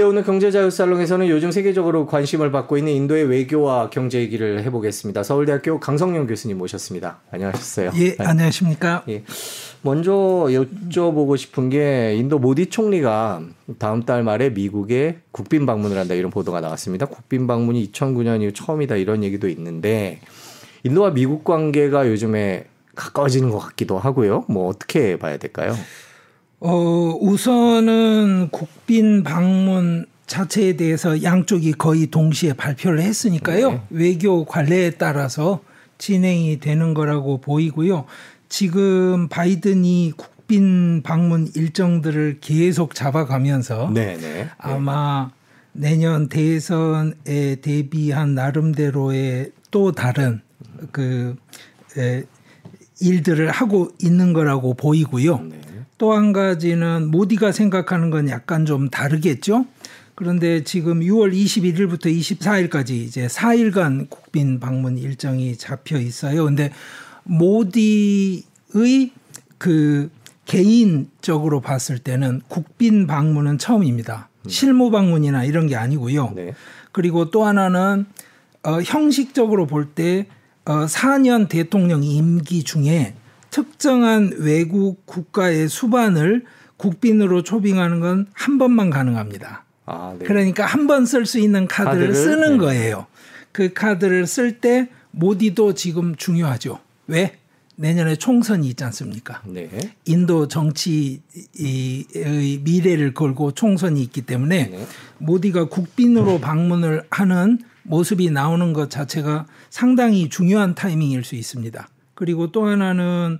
네, 오늘 경제자유살롱에서는 요즘 세계적으로 관심을 받고 있는 인도의 외교와 경제 얘기를 해보겠습니다. 서울대학교 강성용 교수님 모셨습니다. 안녕하셨어요. 예, 안녕하십니까. 예. 먼저 여쭤보고 싶은 게 인도 모디 총리가 다음 달 말에 미국에 국빈 방문을 한다 이런 보도가 나왔습니다. 국빈 방문이 2009년 이후 처음이다 이런 얘기도 있는데 인도와 미국 관계가 요즘에 가까워지는 것 같기도 하고요. 뭐 어떻게 봐야 될까요? 어, 우선은 국빈 방문 자체에 대해서 양쪽이 거의 동시에 발표를 했으니까요. 네. 외교 관례에 따라서 진행이 되는 거라고 보이고요. 지금 바이든이 국빈 방문 일정들을 계속 잡아가면서 네네. 네. 아마 내년 대선에 대비한 나름대로의 또 다른 그 에, 일들을 하고 있는 거라고 보이고요. 네. 또한 가지는 모디가 생각하는 건 약간 좀 다르겠죠. 그런데 지금 6월 21일부터 24일까지 이제 4일간 국빈 방문 일정이 잡혀 있어요. 근데 모디의 그 개인적으로 봤을 때는 국빈 방문은 처음입니다. 음. 실무 방문이나 이런 게 아니고요. 네. 그리고 또 하나는 어, 형식적으로 볼때 어, 4년 대통령 임기 중에 특정한 외국 국가의 수반을 국빈으로 초빙하는 건 한 번만 가능합니다. 아, 네. 그러니까 한 번 쓸 수 있는 카드를, 카드를, 쓰는 네. 거예요. 그 카드를 쓸 때 모디도 지금 중요하죠. 왜? 내년에 총선이 있지 않습니까? 네. 인도 정치의 미래를 걸고 총선이 있기 때문에 네. 모디가 국빈으로 방문을 하는 모습이 나오는 것 자체가 상당히 중요한 타이밍일 수 있습니다. 그리고 또 하나는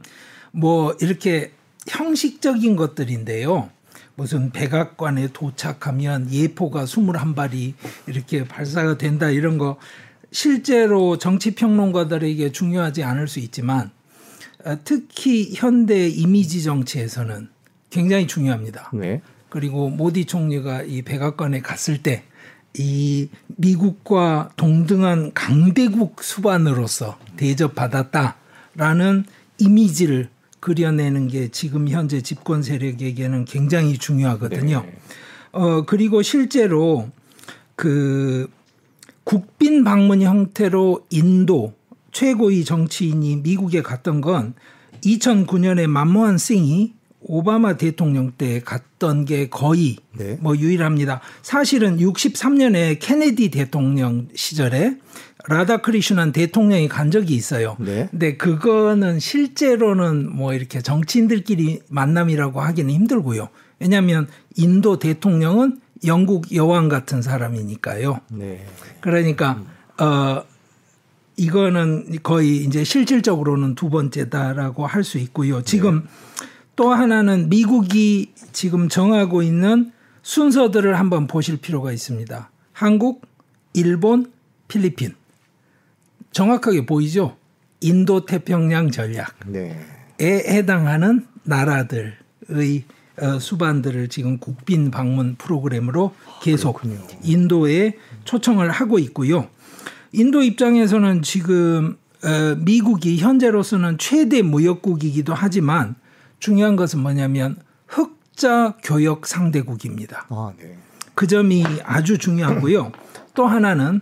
뭐 이렇게 형식적인 것들인데요. 무슨 백악관에 도착하면 예포가 21발이 이렇게 발사가 된다 이런 거 실제로 정치 평론가들에게 중요하지 않을 수 있지만 어, 특히 현대 이미지 정치에서는 굉장히 중요합니다. 네. 그리고 모디 총리가 이 백악관에 갔을 때 이 미국과 동등한 강대국 수반으로서 대접받았다. 라는 이미지를 그려내는 게 지금 현재 집권 세력에게는 굉장히 중요하거든요. 네. 어, 그리고 실제로 그 국빈 방문 형태로 인도 최고위 정치인이 미국에 갔던 건 2009년에 만모한 싱이 오바마 대통령 때 갔던 게 거의 네. 뭐 유일합니다. 사실은 63년에 케네디 대통령 시절에 라다크리슈난 대통령이 간 적이 있어요. 네. 근데 그거는 실제로는 뭐 이렇게 정치인들끼리 만남이라고 하기는 힘들고요. 왜냐하면 인도 대통령은 영국 여왕 같은 사람이니까요. 네. 그러니까 어 이거는 거의 이제 실질적으로는 두 번째다라고 할 수 있고요. 지금 네. 또 하나는 미국이 지금 정하고 있는 순서들을 한번 보실 필요가 있습니다. 한국, 일본, 필리핀. 정확하게 보이죠? 인도 태평양 전략에 네. 해당하는 나라들의 어, 수반들을 지금 국빈 방문 프로그램으로 계속 그렇군요. 인도에 초청을 하고 있고요. 인도 입장에서는 지금 어, 미국이 현재로서는 최대 무역국이기도 하지만 중요한 것은 뭐냐면 흑자 교역 상대국입니다. 아, 네. 그 점이 아주 중요하고요. 또 하나는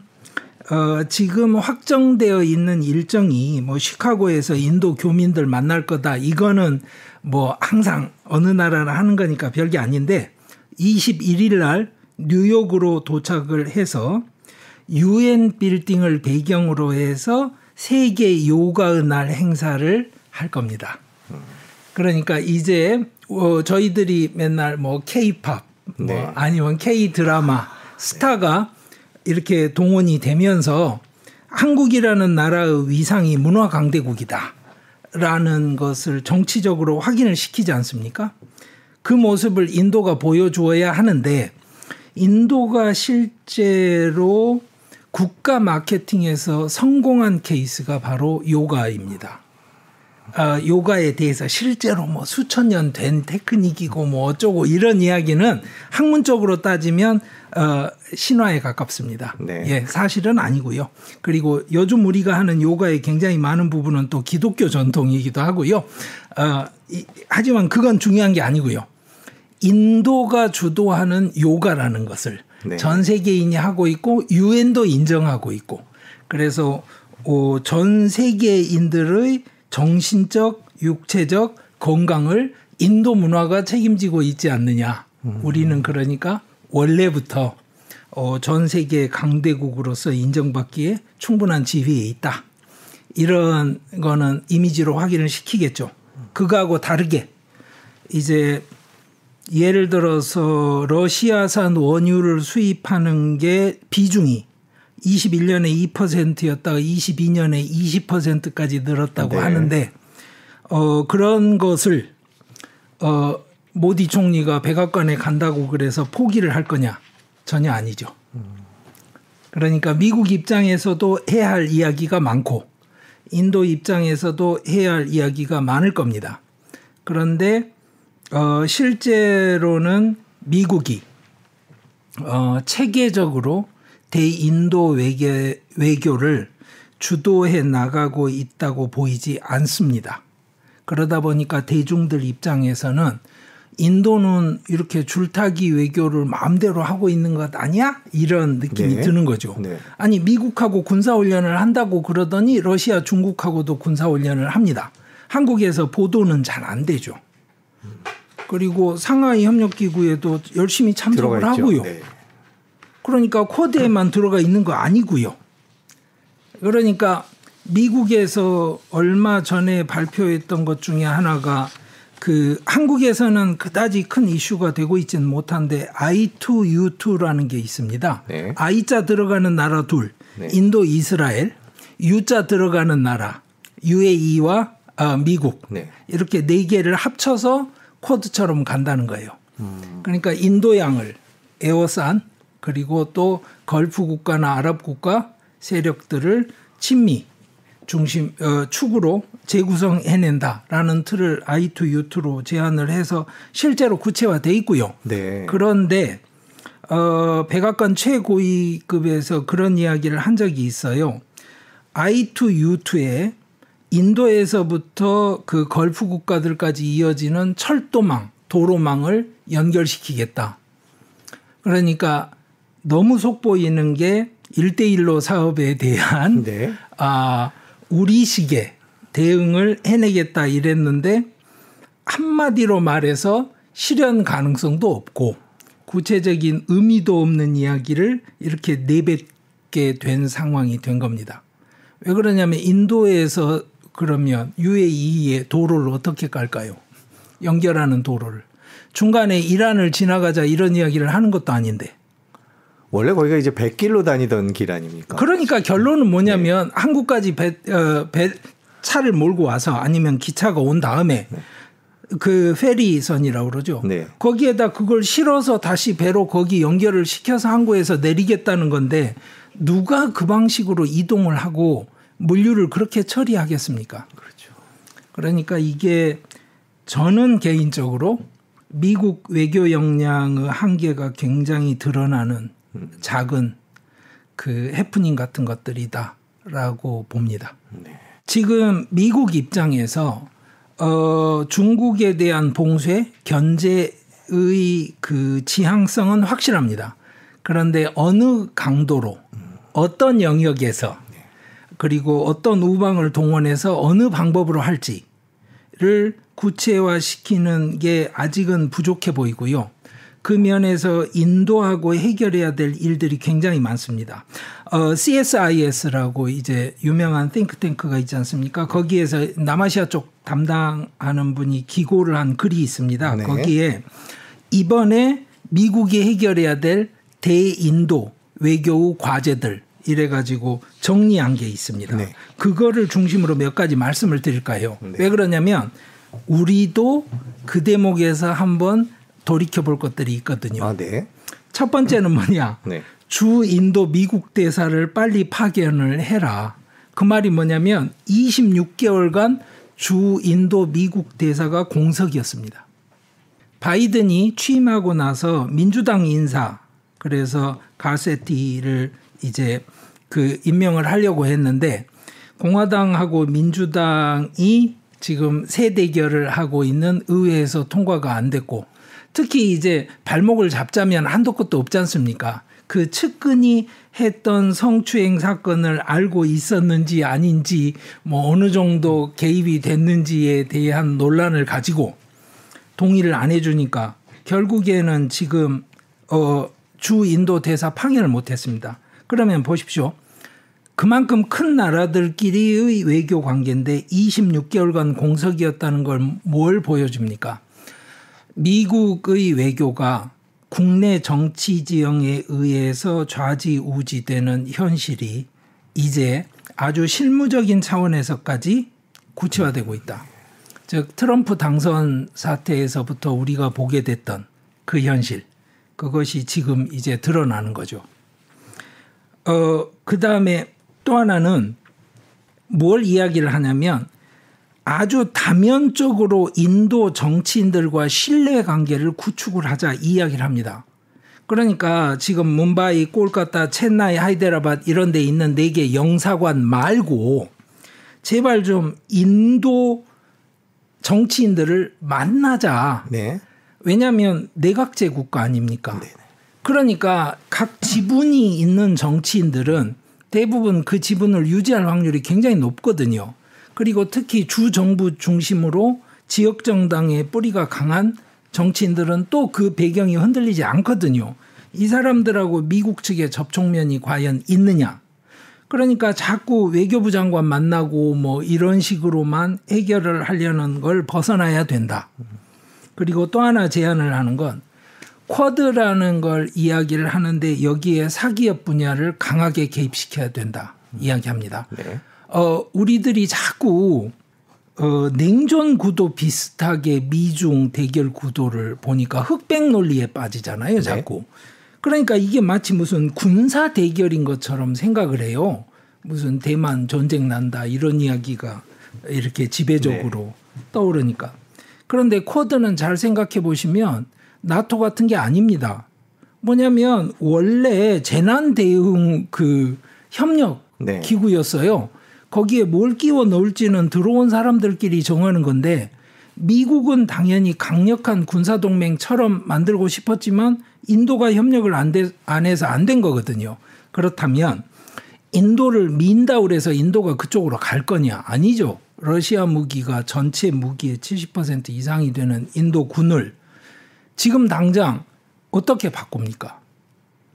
어, 지금 확정되어 있는 일정이 뭐 시카고에서 인도 교민들 만날 거다. 이거는 뭐 항상 어느 나라나 하는 거니까 별게 아닌데 21일 날 뉴욕으로 도착을 해서 유엔 빌딩을 배경으로 해서 세계 요가의 날 행사를 할 겁니다. 그러니까 이제 어, 저희들이 맨날 뭐 K-팝 뭐 네. 아니면 K 드라마 스타가 이렇게 동원이 되면서 한국이라는 나라의 위상이 문화 강대국이다. 라는 것을 정치적으로 확인을 시키지 않습니까? 그 모습을 인도가 보여주어야 하는데 인도가 실제로 국가 마케팅에서 성공한 케이스가 바로 요가입니다. 어, 요가에 대해서 실제로 뭐 수천 년 된 테크닉이고 뭐 어쩌고 이런 이야기는 학문적으로 따지면 어, 신화에 가깝습니다. 네. 예, 사실은 아니고요. 그리고 요즘 우리가 하는 요가의 굉장히 많은 부분은 또 기독교 전통이기도 하고요. 어, 이, 하지만 그건 중요한 게 아니고요. 인도가 주도하는 요가라는 것을 네. 전 세계인이 하고 있고 유엔도 인정하고 있고 그래서 어, 전 세계인들의 정신적, 육체적 건강을 인도 문화가 책임지고 있지 않느냐. 음. 우리는 그러니까 원래부터 어, 전 세계 강대국으로서 인정받기에 충분한 지위에 있다. 이런 거는 이미지로 확인을 시키겠죠. 그거하고 다르게 이제 예를 들어서 러시아산 원유를 수입하는 게 비중이 21년에 2%였다가 22년에 20%까지 늘었다고 네. 하는데 어 그런 것을 어 모디 총리가 백악관에 간다고 그래서 포기를 할 거냐 전혀 아니죠. 그러니까 미국 입장에서도 해야 할 이야기가 많고 인도 입장에서도 해야 할 이야기가 많을 겁니다. 그런데 어 실제로는 미국이 어 체계적으로 대인도 외교, 외교를 주도해 나가고 있다고 보이지 않습니다. 그러다 보니까 대중들 입장에서는 인도는 이렇게 줄타기 외교를 마음대로 하고 있는 것 아니야? 이런 느낌이 네. 드는 거죠. 네. 아니 미국하고 군사훈련을 한다고 그러더니 러시아 중국하고도 군사훈련을 합니다. 한국에서 보도는 잘 안 되죠. 그리고 상하이 협력기구에도 열심히 참석을. 하고요. 네. 그러니까 코드에만 들어가 있는 거 아니고요. 그러니까 미국에서 얼마 전에 발표했던 것 중에 하나가 그 한국에서는 그다지 큰 이슈가 되고 있지는 못한데 I2U2라는 게 있습니다. 네. I자 들어가는 나라 둘, 네. 인도, 이스라엘, U자 들어가는 나라, UAE와 아, 미국 네. 이렇게 네 개를 합쳐서 쿼드처럼 간다는 거예요. 그러니까 인도양을 에워싼 그리고 또 걸프 국가나 아랍 국가 세력들을 친미 중심 어, 축으로 재구성해낸다라는 틀을 I2U2로 제안을 해서 실제로 구체화돼 있고요. 네. 그런데 어, 백악관 최고위급에서 그런 이야기를 한 적이 있어요. I2U2에 인도에서부터 그 걸프 국가들까지 이어지는 철도망, 도로망을 연결시키겠다. 그러니까 너무 속보이는 게 1대1로 사업에 대한 네. 아, 우리식의 대응을 해내겠다 이랬는데 한마디로 말해서 실현 가능성도 없고 구체적인 의미도 없는 이야기를 이렇게 내뱉게 된 상황이 된 겁니다. 왜 그러냐면 인도에서 그러면 UAE의 도로를 어떻게 깔까요? 연결하는 도로를. 중간에 이란을 지나가자 이런 이야기를 하는 것도 아닌데. 원래 거기가 이제 백길로 다니던 길 아닙니까? 그러니까 결론은 뭐냐면 한국까지 배, 어, 배 차를 몰고 와서 아니면 기차가 온 다음에 그 페리선이라고 그러죠. 네. 거기에다 그걸 실어서 다시 배로 거기 연결을 시켜서 항구에서 내리겠다는 건데 누가 그 방식으로 이동을 하고 물류를 그렇게 처리하겠습니까? 그렇죠. 그러니까 이게 저는 개인적으로 미국 외교 역량의 한계가 굉장히 드러나는 작은 그 해프닝 같은 것들이다라고 봅니다. 네. 지금 미국 입장에서 어 중국에 대한 봉쇄 견제의 그 지향성은 확실합니다. 그런데 어느 강도로 어떤 영역에서 그리고 어떤 우방을 동원해서 어느 방법으로 할지를 구체화시키는 게 아직은 부족해 보이고요. 그 면에서 인도하고 해결해야 될 일들이 굉장히 많습니다. 어, CSIS라고 이제 유명한 띵크탱크가 있지 않습니까? 거기에서 남아시아 쪽 담당하는 분이 기고를 한 글이 있습니다. 네. 거기에 이번에 미국이 해결해야 될 대인도 외교 과제들 이래가지고 정리한 게 있습니다. 네. 그거를 중심으로 몇 가지 말씀을 드릴까요? 왜 그러냐면 우리도 그 대목에서 한번 돌이켜 볼 것들이 있거든요. 아, 네. 첫 번째는 뭐냐? 네. 주 인도 미국 대사를 빨리 파견을 해라. 그 말이 뭐냐면 26개월간 주 인도 미국 대사가 공석이었습니다. 바이든이 취임하고 나서 민주당 인사 그래서 가세티를 이제 그 임명을 하려고 했는데 공화당하고 민주당이 지금 새 대결을 하고 있는 의회에서 통과가 안 됐고 특히 이제 발목을 잡자면 한도 끝도 없지 않습니까? 그 측근이 했던 성추행 사건을 알고 있었는지 아닌지 뭐 어느 정도 개입이 됐는지에 대한 논란을 가지고 동의를 안 해주니까 결국에는 지금 어 주 인도 대사 파견을 못했습니다. 그러면 보십시오. 그만큼 큰 나라들끼리의 외교 관계인데 26개월간 공석이었다는 걸 뭘 보여줍니까? 미국의 외교가 국내 정치 지형에 의해서 좌지우지되는 현실이 이제 아주 실무적인 차원에서까지 구체화되고 있다. 즉 트럼프 당선 사태에서부터 우리가 보게 됐던 그 현실 그것이 지금 이제 드러나는 거죠. 어, 그 다음에 또 하나는 뭘 이야기를 하냐면 아주 다면적으로 인도 정치인들과 신뢰 관계를 구축을 하자 이야기를 합니다. 그러니까 지금 문바이, 꼴까타, 첸나이, 하이데라밭 이런 데 있는 네 개 영사관 말고 제발 좀 인도 정치인들을 만나자. 네. 왜냐하면 내각제 국가 아닙니까? 네 그러니까 각 지분이 있는 정치인들은 대부분 그 지분을 유지할 확률이 굉장히 높거든요. 그리고 특히 주 정부 중심으로 지역 정당의 뿌리가 강한 정치인들은 또 그 배경이 흔들리지 않거든요. 이 사람들하고 미국 측의 접촉면이 과연 있느냐? 그러니까 자꾸 외교부 장관 만나고 뭐 이런 식으로만 해결을 하려는 걸 벗어나야 된다. 그리고 또 하나 제안을 하는 건 쿼드라는 걸 이야기를 하는데 여기에 사기업 분야를 강하게 개입시켜야 된다 이야기합니다. 네. 어 우리들이 자꾸 어 냉전 구도 비슷하게 미중 대결 구도를 보니까 흑백 논리에 빠지잖아요, 네. 자꾸. 네. 그러니까 이게 마치 무슨 군사 대결인 것처럼 생각을 해요. 무슨 대만 전쟁 난다 이런 이야기가 이렇게 지배적으로 네. 떠오르니까. 그런데 쿼드는 잘 생각해 보시면 나토 같은 게 아닙니다. 뭐냐면 원래 재난 대응 그 협력 네. 기구였어요. 거기에 뭘 끼워 넣을지는 들어온 사람들끼리 정하는 건데 미국은 당연히 강력한 군사 동맹처럼 만들고 싶었지만 인도가 협력을 안, 돼, 안 해서 안 된 거거든요. 그렇다면 인도를 민다 그래서 인도가 그쪽으로 갈 거냐? 아니죠. 러시아 무기가 전체 무기의 70% 이상이 되는 인도 군을 지금 당장 어떻게 바꿉니까?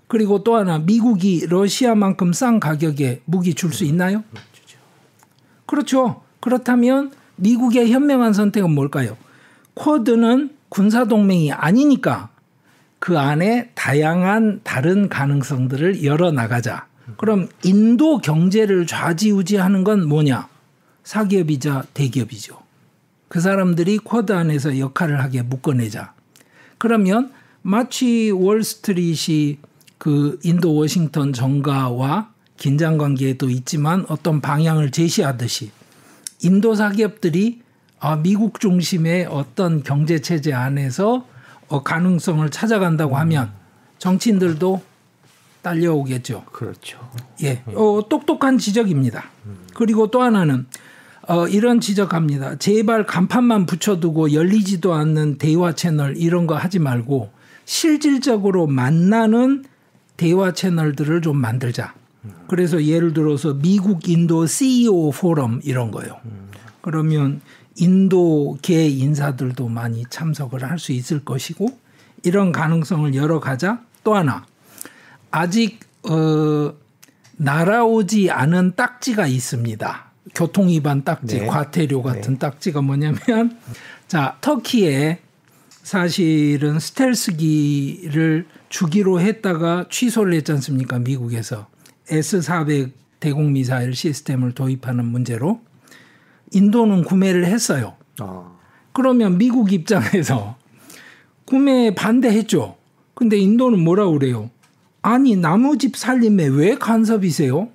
그리고 또 하나 미국이 러시아만큼 싼 가격에 무기 줄 수 있나요? 그렇죠. 그렇다면 미국의 현명한 선택은 뭘까요? 쿼드는 군사 동맹이 아니니까 그 안에 다양한 다른 가능성들을 열어 나가자. 그럼 인도 경제를 좌지우지하는 건 뭐냐? 사기업이자 대기업이죠. 그 사람들이 쿼드 안에서 역할을 하게 묶어내자. 그러면 마치 월스트리트이 그 인도 워싱턴 정가와 긴장 관계에도 있지만 어떤 방향을 제시하듯이 인도 사기업들이 아, 미국 중심의 어떤 경제 체제 안에서 어, 가능성을 찾아간다고 하면 정치인들도 딸려오겠죠. 그렇죠. 예, 어, 똑똑한 지적입니다. 그리고 또 하나는 어, 이런 지적합니다. 제발 간판만 붙여두고 열리지도 않는 대화 채널 이런 거 하지 말고 실질적으로 만나는 대화 채널들을 좀 만들자. 그래서 예를 들어서 미국 인도 CEO 포럼 이런 거요. 그러면 인도계 인사들도 많이 참석을 할 수 있을 것이고 이런 가능성을 열어가자. 또 하나 아직 어, 날아오지 않은 딱지가 있습니다. 교통 위반 딱지, 네. 과태료 같은 네. 딱지가 뭐냐면 자 터키에 사실은 스텔스기를 주기로 했다가 취소를 했지 않습니까? 미국에서 S400 대공 미사일 시스템을 도입하는 문제로 인도는 구매를 했어요. 아. 그러면 미국 입장에서 구매에 반대했죠. 근데 인도는 뭐라 그래요? 아니 나무집 살림에 왜 간섭이세요?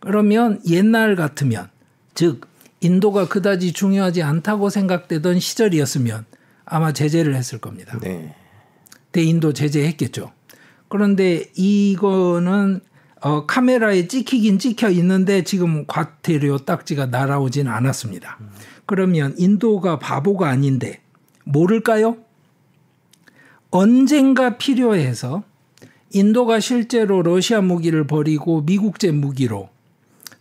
그러면 옛날 같으면 즉 인도가 그다지 중요하지 않다고 생각되던 시절이었으면 아마 제재를 했을 겁니다. 네. 대인도 제재했겠죠. 그런데 이거는 어, 카메라에 찍히긴 찍혀 있는데 지금 과태료 딱지가 날아오진 않았습니다. 그러면 인도가 바보가 아닌데 모를까요? 언젠가 필요해서 인도가 실제로 러시아 무기를 버리고 미국제 무기로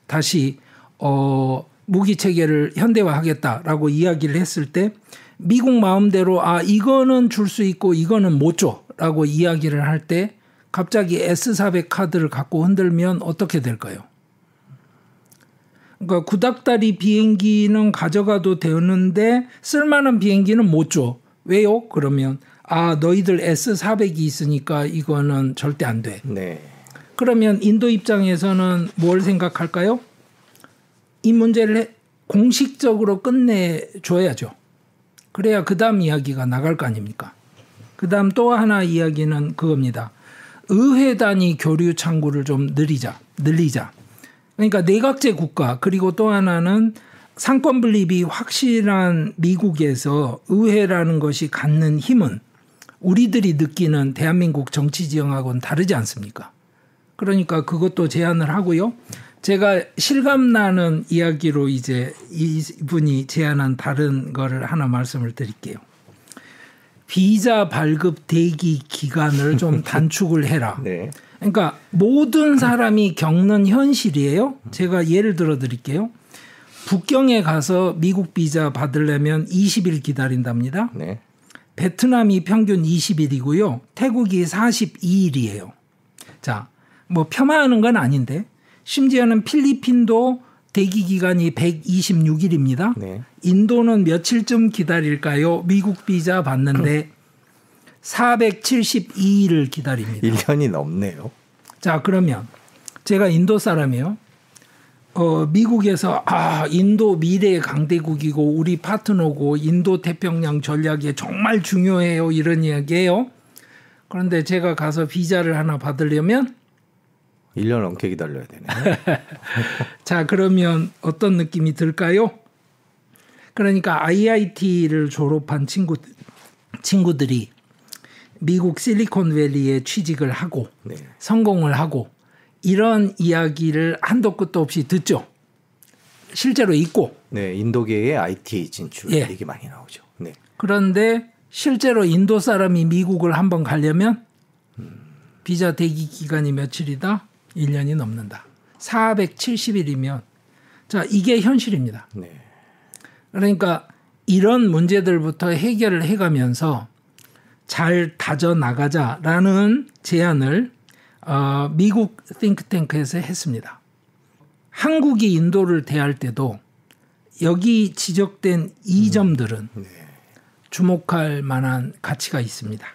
다시 어 무기 체계를 현대화하겠다라고 이야기를 했을 때 미국 마음대로 아 이거는 줄 수 있고 이거는 못 줘라고 이야기를 할때 갑자기 S400 카드를 갖고 흔들면 어떻게 될까요? 그러니까 구닥다리 비행기는 가져가도 되는데 쓸만한 비행기는 못 줘. 왜요? 그러면 아 너희들 S400이 있으니까 이거는 절대 안 돼. 네. 그러면 인도 입장에서는 뭘 생각할까요? 이 문제를 공식적으로 끝내줘야죠. 그래야 그 다음 이야기가 나갈 거 아닙니까? 그 다음 또 하나 이야기는 그겁니다. 의회 단위 교류 창구를 좀 늘리자, 늘리자. 그러니까 내각제 국가 그리고 또 하나는 상권 분립이 확실한 미국에서 의회라는 것이 갖는 힘은 우리들이 느끼는 대한민국 정치 지형하고는 다르지 않습니까? 그러니까 그것도 제안을 하고요. 제가 실감 나는 이야기로 이제 이분이 제안한 다른 거를 하나 말씀을 드릴게요. 비자 발급 대기 기간을 좀 단축을 해라. 네. 그러니까 모든 사람이 겪는 현실이에요. 제가 예를 들어 드릴게요. 북경에 가서 미국 비자 받으려면 20일 기다린답니다. 네. 베트남이 평균 20일이고요. 태국이 42일이에요. 자, 뭐 폄하하는 건 아닌데 심지어는 필리핀도 대기 기간이 126일입니다. 네. 인도는 며칠쯤 기다릴까요? 미국 비자 받는데 472일을 기다립니다. 1년이 넘네요. 자, 그러면 제가 인도 사람이요. 어, 미국에서 아, 인도 미래의 강대국이고 우리 파트너고 인도 태평양 전략에 정말 중요해요. 이런 이야기예요. 그런데 제가 가서 비자를 하나 받으려면 1년 넘게 기다려야 되네. 자, 그러면 어떤 느낌이 들까요? 그러니까 IIT를 졸업한 친구 친구들이 미국 실리콘밸리에 취직을 하고 네. 성공을 하고 이런 이야기를 한도 끝도 없이 듣죠. 실제로 있고 네, 인도계의 IT 진출 예. 얘기 많이 나오죠. 네. 그런데 실제로 인도 사람이 미국을 한번 가려면 비자 대기 기간이 며칠이다? 1년이 넘는다. 470일이면 자, 이게 현실입니다. 네. 그러니까 이런 문제들부터 해결을 해 가면서 잘 다져 나가자라는 제안을 어, 미국 띵크탱크에서 했습니다. 한국이 인도를 대할 때도 여기 지적된 이 점들은 주목할 만한 가치가 있습니다.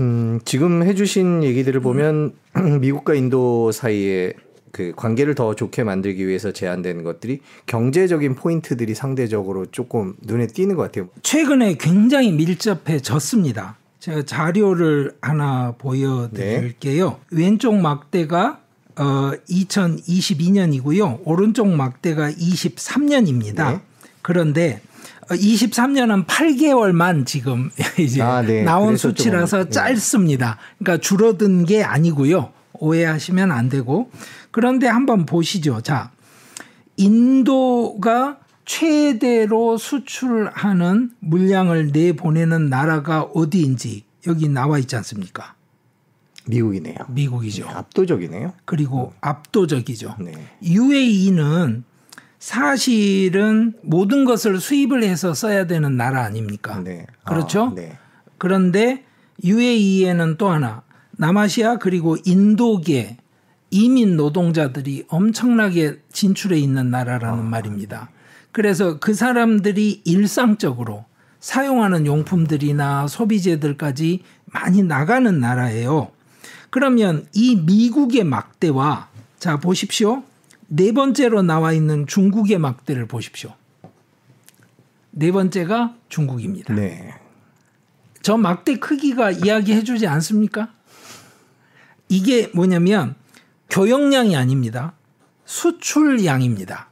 음, 지금 해주신 얘기들을 보면 미국과 인도 사이에 그 관계를 더 좋게 만들기 위해서 제안된 것들이 경제적인 포인트들이 상대적으로 조금 눈에 띄는 것 같아요. 최근에 굉장히 밀접해졌습니다. 제가 자료를 하나 보여드릴게요. 왼쪽 막대가 어, 2022년이고요. 오른쪽 막대가 23년입니다. 네. 그런데 23년은 8개월만 지금 이제 아, 네. 나온 수치라서 네. 짧습니다. 그러니까 줄어든 게 아니고요. 오해하시면 안 되고. 그런데 한번 보시죠. 자, 인도가 최대로 수출하는 물량을 내보내는 나라가 어디인지 여기 나와 있지 않습니까? 미국이네요. 미국이죠. 압도적이네요. 그리고 압도적이죠. 네. UAE는 사실은 모든 것을 수입을 해서 써야 되는 나라 아닙니까? 네. 그렇죠? 아, 네. 그런데 UAE에는 또 하나 남아시아 그리고 인도계 이민 노동자들이 엄청나게 진출해 있는 나라라는 말입니다. 그래서 그 사람들이 일상적으로 사용하는 용품들이나 소비재들까지 많이 나가는 나라예요. 그러면 이 미국의 막대와 자 보십시오. 네 번째로 나와 있는 중국의 막대를 보십시오. 네 번째가 중국입니다. 네. 저 막대 크기가 이야기해 주지 않습니까? 이게 뭐냐면 교역량이 아닙니다. 수출량입니다.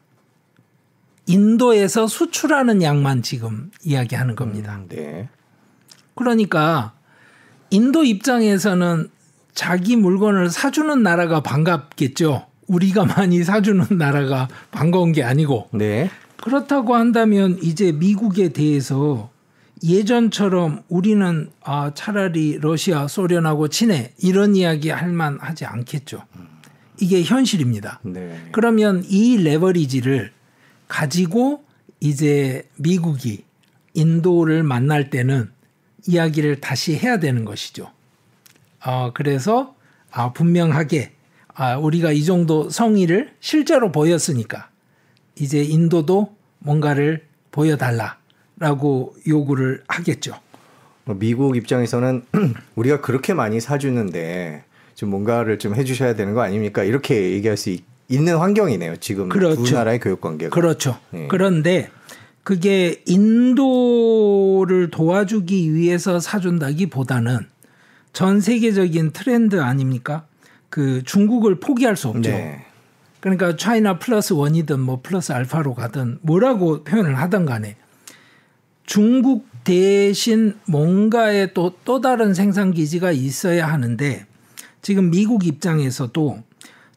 인도에서 수출하는 양만 지금 이야기하는 겁니다. 음, 네. 그러니까 인도 입장에서는 자기 물건을 사주는 나라가 반갑겠죠. 우리가 많이 사주는 나라가 반가운 게 아니고 네. 그렇다고 한다면 이제 미국에 대해서 예전처럼 우리는 아, 차라리 러시아, 소련하고 친해 이런 이야기 할 만하지 않겠죠. 이게 현실입니다. 네. 그러면 이 레버리지를 가지고 이제 미국이 인도를 만날 때는 이야기를 다시 해야 되는 것이죠. 어, 그래서 아, 분명하게 아, 우리가 이 정도 성의를 실제로 보였으니까 이제 인도도 뭔가를 보여달라라고 요구를 하겠죠. 뭐 미국 입장에서는 우리가 그렇게 많이 사주는데 좀 뭔가를 좀 해주셔야 되는 거 아닙니까? 이렇게 얘기할 수 있, 는 환경이네요. 지금 그렇죠. 두 나라의 교육 관계가. 그렇죠. 네. 그런데 그게 인도를 도와주기 위해서 사준다기보다는 전 세계적인 트렌드 아닙니까? 그 중국을 포기할 수 없죠. 네. 그러니까 차이나 플러스 원이든 뭐 플러스 알파로 가든 뭐라고 표현을 하든 간에 중국 대신 뭔가의 또, 또 다른 생산 기지가 있어야 하는데 지금 미국 입장에서도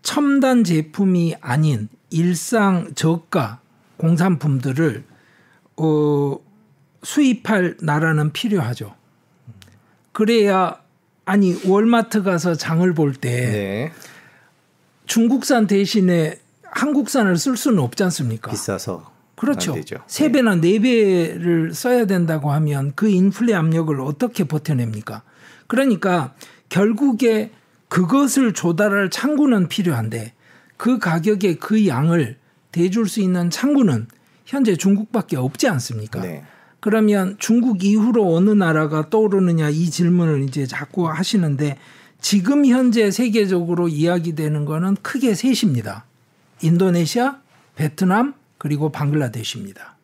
첨단 제품이 아닌 일상 저가 공산품들을 어, 수입할 나라는 필요하죠. 그래야 아니 월마트 가서 장을 볼때 네. 중국산 대신에 한국산을 쓸 수는 없지 않습니까? 비싸서 그렇죠. 세 배나 네 배를 써야 된다고 하면 그 인플레 압력을 어떻게 버텨냅니까? 그러니까 결국에 그것을 조달할 창구는 필요한데 그 가격에 그 양을 대줄 수 있는 창구는 현재 중국밖에 없지 않습니까? 네. 그러면 중국 이후로 어느 나라가 떠오르느냐 이 질문을 이제 자꾸 하시는데 지금 현재 세계적으로 이야기되는 거는 크게 셋입니다. 인도네시아, 베트남, 그리고 방글라데시입니다.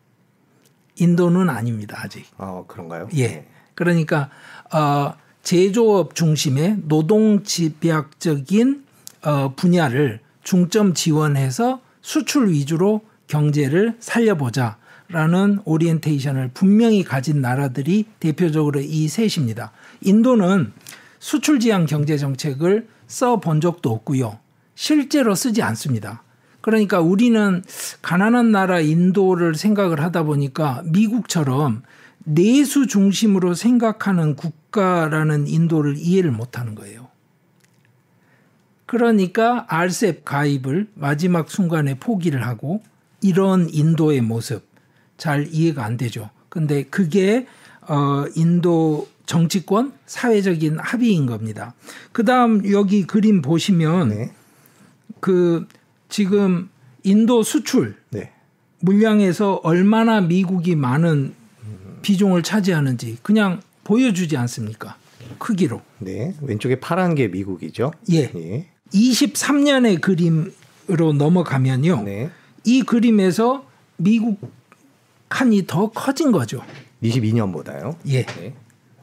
인도는 아닙니다, 아직. 아 그런가요? 예. 네. 그러니까 어, 제조업 중심의 노동 집약적인 어, 분야를 중점 지원해서 수출 위주로 경제를 살려보자 라는 오리엔테이션을 분명히 가진 나라들이 대표적으로 이 셋입니다. 인도는 수출 지향 경제 정책을 써 본 적도 없고요. 실제로 쓰지 않습니다. 그러니까 우리는 가난한 나라 인도를 생각을 하다 보니까 미국처럼 내수 중심으로 생각하는 국가라는 인도를 이해를 못 하는 거예요. 그러니까 RCEP 가입을 마지막 순간에 포기를 하고 이런 인도의 모습 잘 이해가 안 되죠. 근데 그게 어 인도 정치권 사회적인 합의인 겁니다. 그다음 여기 그림 보시면 네. 그 지금 인도 수출 네. 물량에서 얼마나 미국이 많은 비중을 차지하는지 그냥 보여주지 않습니까? 크기로. 네. 왼쪽에 파란 게 미국이죠. 예. 예. 23년의 그림으로 넘어가면요. 네. 이 그림에서 미국 칸이 더 커진 거죠. 22년보다요. 예. 네.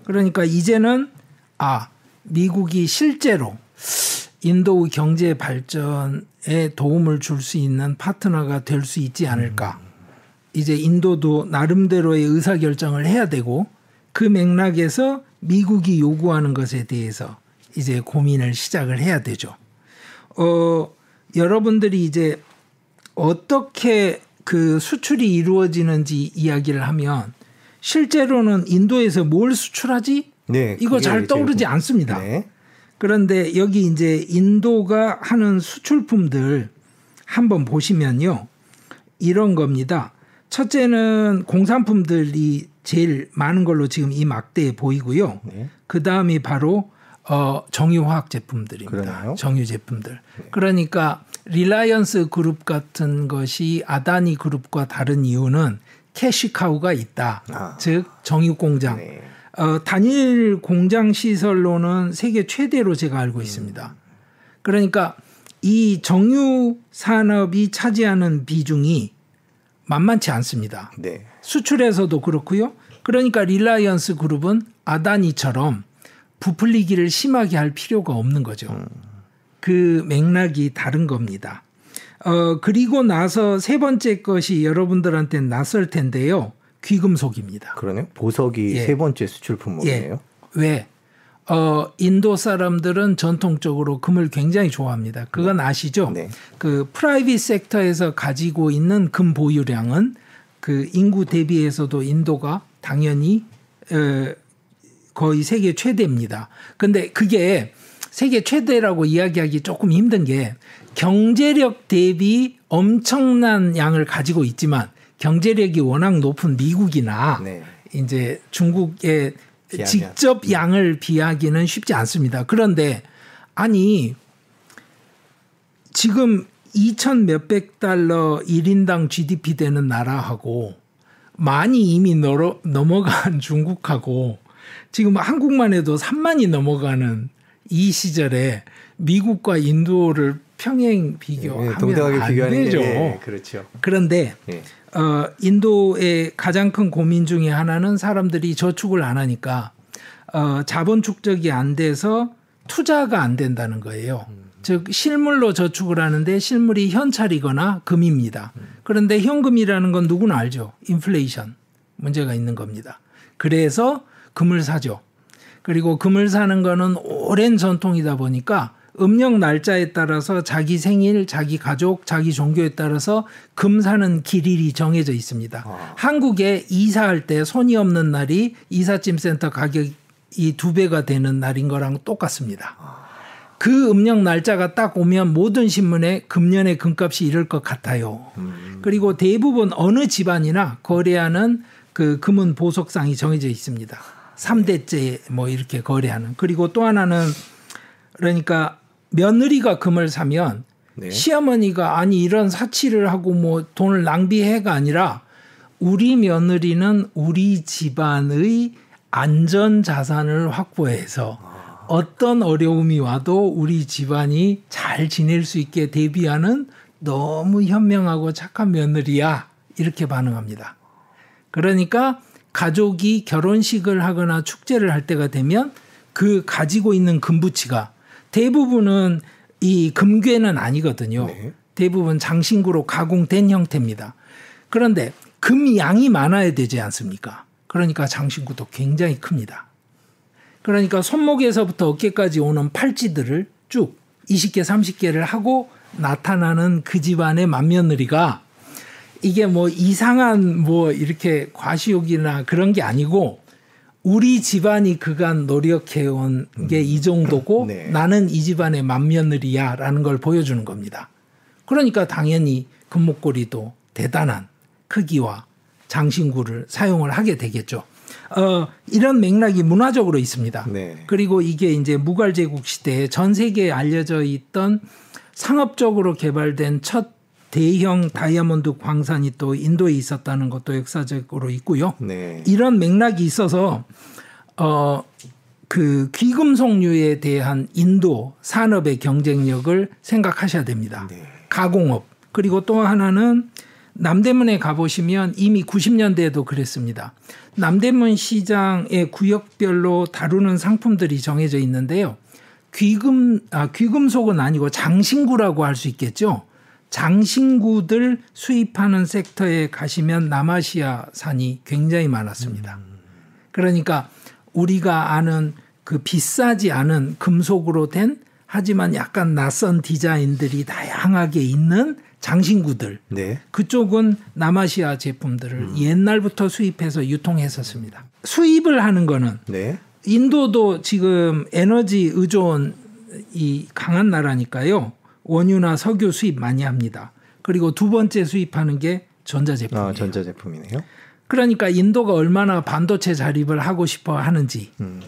그러니까 이제는 아 미국이 실제로 인도 경제 발전에 도움을 줄 수 있는 파트너가 될 수 있지 않을까. 이제 인도도 나름대로의 의사 결정을 해야 되고 그 맥락에서 미국이 요구하는 것에 대해서 이제 고민을 시작을 해야 되죠. 어 여러분들이 이제 어떻게 그 수출이 이루어지는지 이야기를 하면 실제로는 인도에서 뭘 수출하지? 네. 이거 잘 떠오르지 제일- 않습니다. 네. 그런데 여기 이제 인도가 하는 수출품들 한번 보시면요. 이런 겁니다. 첫째는 공산품들이 제일 많은 걸로 지금 이 막대에 보이고요. 네. 그 다음이 바로 어, 정유화학 제품들입니다. 그러네요? 정유 제품들. 그러니까 리라이언스 그룹 같은 것이 아다니 그룹과 다른 이유는 cash cow가 있다. 아. 즉 정유 공장. 네. 어, 단일 공장 시설로는 세계 최대로 제가 알고 있습니다. 그러니까 이 정유 산업이 차지하는 비중이 만만치 않습니다. 네. 수출에서도 그렇고요. 그러니까 릴라이언스 그룹은 아다니처럼 부풀리기를 심하게 할 필요가 없는 거죠. 그 맥락이 다른 겁니다. 어, 그리고 나서 세 번째 것이 여러분들한테 낯설 텐데요. 귀금속입니다. 그러네요. 보석이 예. 세 번째 수출 품목이네요. 왜? 어, 인도 사람들은 전통적으로 금을 굉장히 좋아합니다. 그건 아시죠? 네. 그 프라이빗 섹터에서 가지고 있는 금 보유량은 그 인구 대비해서도 인도가 당연히 어, 거의 세계 최대입니다. 근데 그게 세계 최대라고 이야기하기 조금 힘든 게 경제력 대비 엄청난 양을 가지고 있지만 경제력이 워낙 높은 미국이나 네. 이제 중국에 비하면. 직접 양을 비하기는 쉽지 않습니다. 그런데 아니 지금 2천 몇백 달러 1인당 GDP 되는 나라하고 많이 이미 넘어, 넘어간 중국하고 지금 한국만 해도 3만이 넘어가는 이 시절에 미국과 인도를 평행 비교하면 네, 안 되죠. 네, 그렇죠. 그런데 네. 어, 인도의 가장 큰 고민 중의 하나는 사람들이 저축을 안 하니까 어, 자본 축적이 안 돼서 투자가 안 된다는 거예요. 음. 즉 실물로 저축을 하는데 실물이 현찰이거나 금입니다. 음. 그런데 현금이라는 건 누구나 알죠. 인플레이션 문제가 있는 겁니다. 그래서 금을 사죠. 그리고 금을 사는 거는 오랜 전통이다 보니까 음력 날짜에 따라서 자기 생일, 자기 가족, 자기 종교에 따라서 금 사는 길일이 정해져 있습니다. 아. 한국에 이사할 때 손이 없는 날이 이삿짐 센터 가격이 두 배가 되는 날인 거랑 똑같습니다. 아. 그 음력 날짜가 딱 오면 모든 신문에 금년의 금값이 이럴 것 같아요. 음. 그리고 대부분 어느 집안이나 거래하는 그 금은 보석상이 정해져 있습니다. 3대째 뭐 이렇게 거래하는. 그리고 또 하나는 그러니까 며느리가 금을 사면 네. 시어머니가 아니 이런 사치를 하고 뭐 돈을 낭비해가 아니라 우리 며느리는 우리 집안의 안전 자산을 확보해서 아. 어떤 어려움이 와도 우리 집안이 잘 지낼 수 있게 대비하는 너무 현명하고 착한 며느리야 이렇게 반응합니다. 그러니까 가족이 결혼식을 하거나 축제를 할 때가 되면 그 가지고 있는 금부치가 대부분은 이 금괴는 아니거든요. 네. 대부분 장신구로 가공된 형태입니다. 그런데 금 양이 많아야 되지 않습니까? 그러니까 장신구도 굉장히 큽니다. 그러니까 손목에서부터 어깨까지 오는 팔찌들을 쭉 20개, 30개를 하고 나타나는 그 집안의 맏며느리가 이게 뭐 이상한 뭐 이렇게 과시욕이나 그런 게 아니고 우리 집안이 그간 노력해온 게이 정도고 네. 나는 이 집안의 맏며느리야 라는 걸 보여주는 겁니다. 그러니까 당연히 금목걸이도 대단한 크기와 장신구를 사용을 하게 되겠죠. 어, 이런 맥락이 문화적으로 있습니다. 네. 그리고 이게 이제 무갈제국 시대에 전 세계에 알려져 있던 상업적으로 개발된 첫 대형 다이아몬드 광산이 또 인도에 있었다는 것도 역사적으로 있고요. 네. 이런 맥락이 있어서 어, 그 귀금속류에 대한 인도 산업의 경쟁력을 생각하셔야 됩니다. 네. 가공업 그리고 또 하나는 남대문에 가보시면 이미 90년대에도 그랬습니다. 남대문 시장의 구역별로 다루는 상품들이 정해져 있는데요. 귀금 아 귀금속은 아니고 장신구라고 할 수 있겠죠. 장신구들 수입하는 섹터에 가시면 남아시아 산이 굉장히 많았습니다. 그러니까 우리가 아는 그 비싸지 않은 금속으로 된 하지만 약간 낯선 디자인들이 다양하게 있는 장신구들. 네. 그쪽은 남아시아 제품들을 음. 옛날부터 수입해서 유통했었습니다. 수입을 하는 거는 네. 인도도 지금 에너지 의존 이 강한 나라니까요. 원유나 석유 수입 많이 합니다. 그리고 두 번째 수입하는 게 전자제품이에요. 아, 전자제품이네요. 그러니까 인도가 얼마나 반도체 자립을 하고 싶어 하는지 음.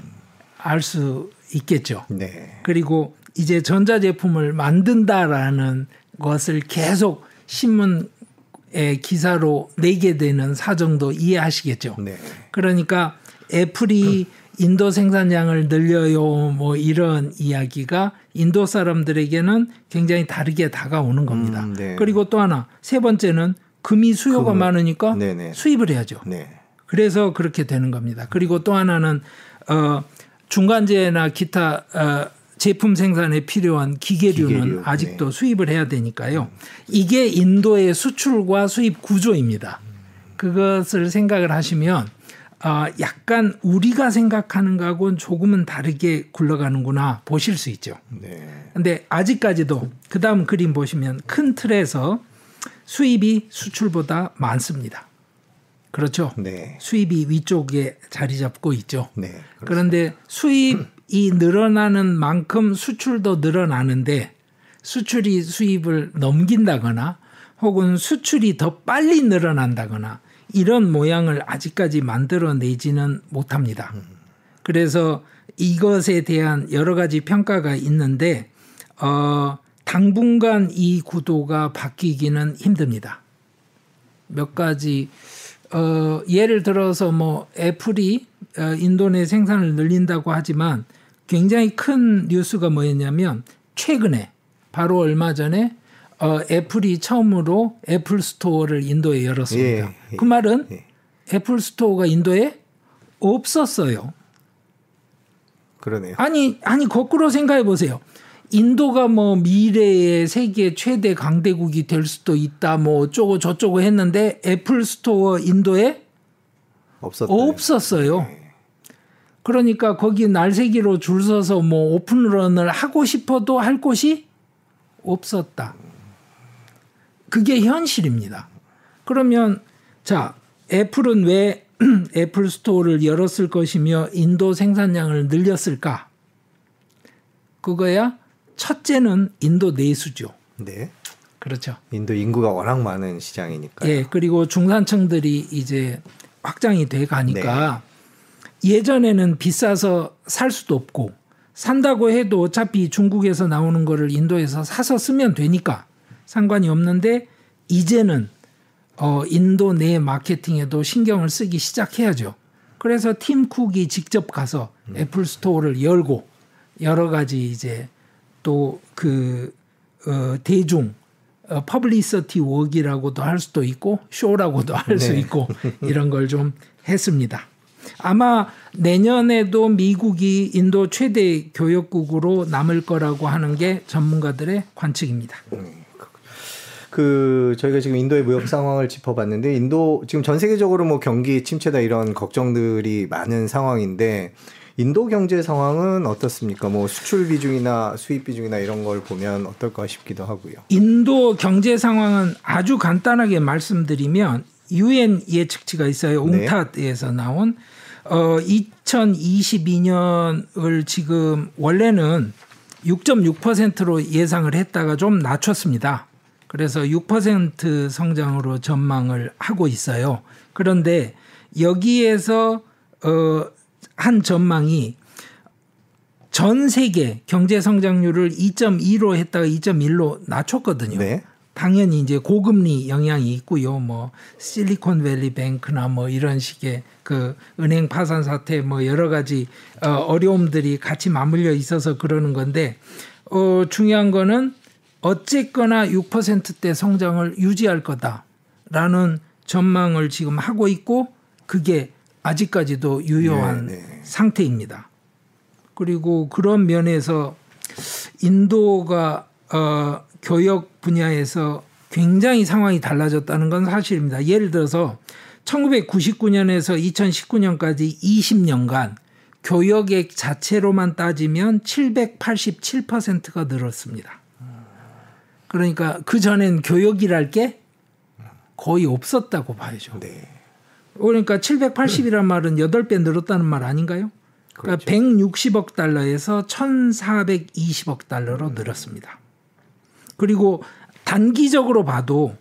알수 있겠죠. 네. 그리고 이제 전자제품을 만든다라는 것을 계속 신문의 기사로 내게 되는 사정도 이해하시겠죠. 네. 그러니까 애플이 음. 인도 생산량을 늘려요 뭐 이런 이야기가 인도 사람들에게는 굉장히 다르게 다가오는 겁니다. 음, 네. 그리고 또 하나 세 번째는 금이 수요가 금. 많으니까 네네. 수입을 해야죠. 네. 그래서 그렇게 되는 겁니다. 그리고 또 하나는 어 중간재나 기타 어 제품 생산에 필요한 기계류는 기계류. 아직도 네. 수입을 해야 되니까요. 이게 인도의 수출과 수입 구조입니다. 그것을 생각을 하시면 어, 약간 우리가 생각하는 거하고는 조금은 다르게 굴러가는구나 보실 수 있죠. 네. 근데 아직까지도 그 다음 그림 보시면 큰 틀에서 수입이 수출보다 많습니다. 그렇죠. 네. 수입이 위쪽에 자리 잡고 있죠. 네. 그런데 수입이 늘어나는 만큼 수출도 늘어나는데 수출이 수입을 넘긴다거나 혹은 수출이 더 빨리 늘어난다거나 이런 모양을 아직까지 만들어내지는 못합니다. 그래서 이것에 대한 여러 가지 평가가 있는데 어, 당분간 이 구도가 바뀌기는 힘듭니다. 몇 가지 어, 예를 들어서 뭐 애플이 어, 인도 내 생산을 늘린다고 하지만 굉장히 큰 뉴스가 뭐였냐면 최근에 바로 얼마 전에 어, 애플이 처음으로 애플 스토어를 인도에 열었습니다. 예, 예, 그 말은 예. 애플 스토어가 인도에 없었어요. 그러네요. 아니 아니 거꾸로 생각해 보세요. 인도가 뭐 미래의 세계 최대 강대국이 될 수도 있다 뭐 어쩌고 저쩌고 했는데 애플 스토어 인도에 없었다. 없었어요. 그러니까 거기 날새기로 줄 서서 뭐 open run을 하고 싶어도 할 곳이 없었다. 그게 현실입니다. 그러면 자 애플은 왜 애플 스토어를 열었을 것이며 인도 생산량을 늘렸을까? 그거야 첫째는 인도 내수죠. 네. 그렇죠. 인도 인구가 워낙 많은 시장이니까. 예, 그리고 중산층들이 이제 확장이 돼 가니까 예전에는 비싸서 살 수도 없고 산다고 해도 어차피 중국에서 나오는 거를 인도에서 사서 쓰면 되니까 상관이 없는데 이제는 어 인도 내 마케팅에도 신경을 쓰기 시작해야죠. 그래서 팀 쿡이 직접 가서 애플 스토어를 열고 여러 가지 이제 또그 어, 대중 어, publicity work이라고도 할 수도 있고 쇼라고도 할수 네. 있고 이런 걸 좀 했습니다. 아마 내년에도 미국이 인도 최대 교역국으로 남을 거라고 하는 게 전문가들의 관측입니다. 그 저희가 지금 인도의 무역 상황을 짚어봤는데 인도 지금 전 세계적으로 뭐 경기 침체다 이런 걱정들이 많은 상황인데 인도 경제 상황은 어떻습니까? 뭐 수출 비중이나 수입 비중이나 이런 걸 보면 어떨까 싶기도 하고요. 인도 경제 상황은 아주 간단하게 말씀드리면 유엔 예측치가 있어요. 네. 웅타드에서 나온 어 2022년을 지금 원래는 6.6%로 예상을 했다가 좀 낮췄습니다. 그래서 6% 성장으로 전망을 하고 있어요. 그런데 여기에서 어 한 전망이 전 세계 경제 성장률을 2.2로 했다가 2.1로 낮췄거든요. 네. 당연히 이제 고금리 영향이 있고요. 뭐 실리콘밸리 뱅크나 뭐 이런 식의 그 은행 파산 사태 뭐 여러 가지 어, 어려움들이 같이 맞물려 있어서 그러는 건데 어 중요한 거는 어쨌거나 6%대 성장을 유지할 거다라는 전망을 지금 하고 있고 그게 아직까지도 유효한 네, 네. 상태입니다. 그리고 그런 면에서 인도가 어, 교역 분야에서 굉장히 상황이 달라졌다는 건 사실입니다. 예를 들어서 1999년에서 2019년까지 20년간 교역액 자체로만 따지면 787%가 늘었습니다. 그러니까 그 전엔 교역이랄 게 거의 없었다고 봐야죠. 네. 그러니까 780이란 말은 8배 늘었다는 말 아닌가요? 그러니까 160억 달러에서 1,420억 달러로 늘었습니다. 그리고 단기적으로 봐도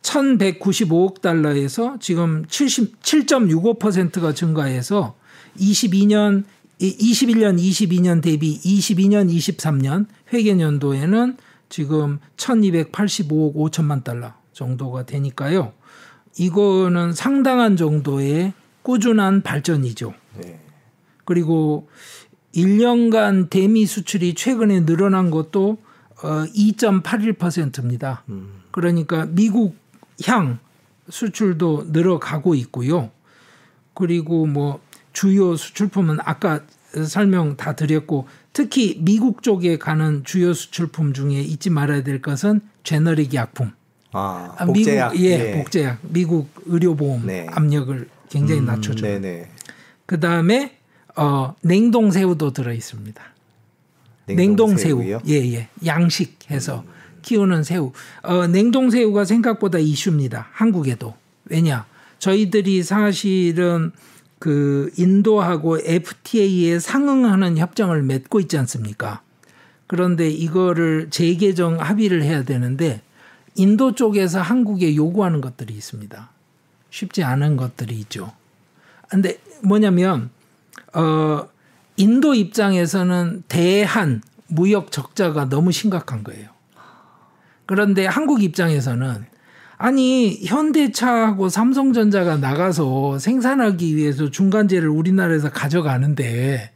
1,195억 달러에서 지금 70, 7.65%가 증가해서 22년 21년 22년 대비 22년 23년 회계년도에는 지금 1,285억 5천만 달러 정도가 되니까요. 이거는 상당한 정도의 꾸준한 발전이죠. 네. 그리고 1년간 대미 수출이 최근에 늘어난 것도 어 2.81%입니다. 그러니까 미국 향 수출도 늘어가고 있고요. 그리고 뭐 주요 수출품은 아까 설명 다 드렸고 특히 미국 쪽에 가는 주요 수출품 중에 잊지 말아야 될 것은 제너릭 약품. 아, 아, 복제약. 미국, 예, 복제약. 미국 의료보험 네. 압력을 굉장히 음, 낮춰줘요. 네네. 그 다음에 어, 냉동 새우도 들어 있습니다. 냉동 새우? 예, 예, 양식해서 키우는 새우. 어, 냉동 새우가 생각보다 이슈입니다. 한국에도 왜냐 저희들이 사실은 그 인도하고 FTA에 상응하는 협정을 맺고 있지 않습니까? 그런데 이거를 재개정 합의를 해야 되는데 인도 쪽에서 한국에 요구하는 것들이 있습니다. 쉽지 않은 것들이 있죠. 근데 뭐냐면 어 인도 입장에서는 대한 무역 적자가 너무 심각한 거예요. 그런데 한국 입장에서는 아니 현대차하고 삼성전자가 나가서 생산하기 위해서 중간재를 우리나라에서 가져가는데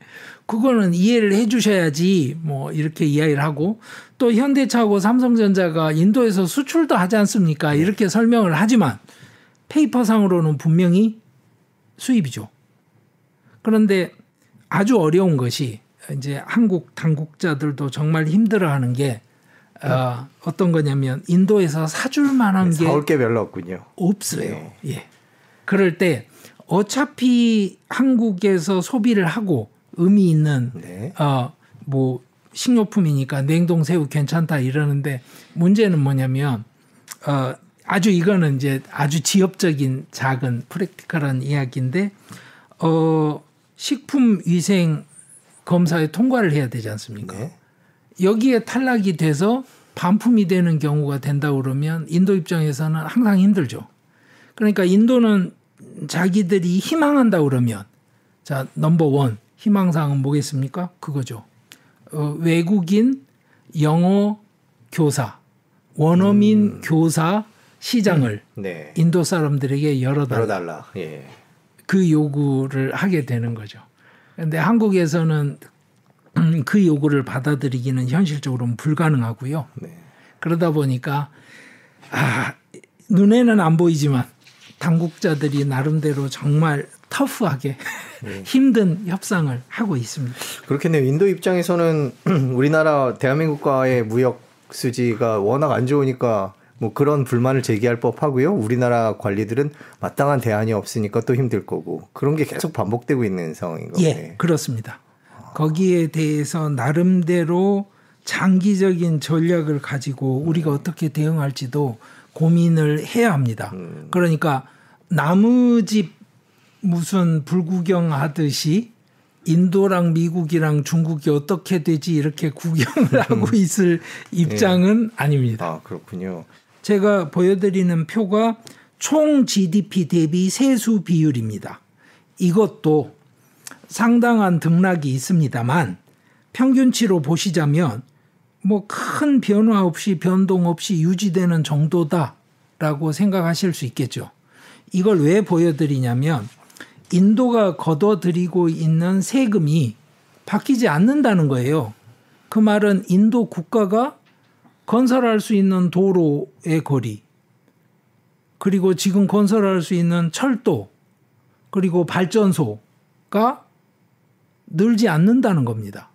그거는 이해를 해주셔야지 뭐 이렇게 이야기를 하고 또 현대차하고 삼성전자가 인도에서 수출도 하지 않습니까 이렇게 설명을 하지만 페이퍼상으로는 분명히 수입이죠. 그런데 아주 어려운 것이 이제 한국 당국자들도 정말 힘들어하는 게 어, 어떤 거냐면 인도에서 사줄 만한 게 사올 게 별로 없군요. 없어요. 네. 예. 그럴 때 어차피 한국에서 소비를 하고 의미 있는 네. 어뭐 식료품이니까 냉동 새우 괜찮다 이러는데 문제는 뭐냐면 어 아주 이거는 이제 아주 지엽적인 작은 프랙티컬한 이야기인데 어 식품 위생 검사에 통과를 해야 되지 않습니까? 네. 여기에 탈락이 돼서 반품이 되는 경우가 된다 그러면 인도 입장에서는 항상 힘들죠. 그러니까 인도는 자기들이 희망한다 그러면 자 넘버 원 희망사항은 뭐겠습니까? 그거죠. 어, 외국인 영어 교사 원어민 음. 교사 시장을 네. 인도 사람들에게 열어달라. 열어달라. 예. 그 요구를 하게 되는 거죠. 근데 한국에서는 음, 그 요구를 받아들이기는 현실적으로는 불가능하고요. 네. 그러다 보니까 아, 눈에는 안 보이지만 당국자들이 나름대로 정말 터프하게 네. 힘든 협상을 하고 있습니다. 그렇겠네요. 인도 입장에서는 우리나라 대한민국과의 무역 수지가 워낙 안 좋으니까 뭐 그런 불만을 제기할 법하고요. 우리나라 관리들은 마땅한 대안이 없으니까 또 힘들 거고 그런 게 계속 반복되고 있는 상황인 거예요. 예, 그렇습니다. 거기에 대해서 나름대로 장기적인 전략을 가지고 우리가 어떻게 대응할지도 고민을 해야 합니다. 음. 그러니까 나무집 무슨 불구경 하듯이 인도랑 미국이랑 중국이 어떻게 되지 이렇게 구경을 하고 있을 입장은 네. 아닙니다. 아, 그렇군요. 제가 보여드리는 표가 총 GDP 대비 세수 비율입니다. 이것도 상당한 등락이 있습니다만 평균치로 보시자면 뭐 큰 변화 없이 변동 없이 유지되는 정도다라고 생각하실 수 있겠죠. 이걸 왜 보여드리냐면 인도가 걷어들이고 있는 세금이 바뀌지 않는다는 거예요. 그 말은 인도 국가가 건설할 수 있는 도로의 거리, 그리고 지금 건설할 수 있는 철도, 그리고 발전소가 늘지 않는다는 겁니다.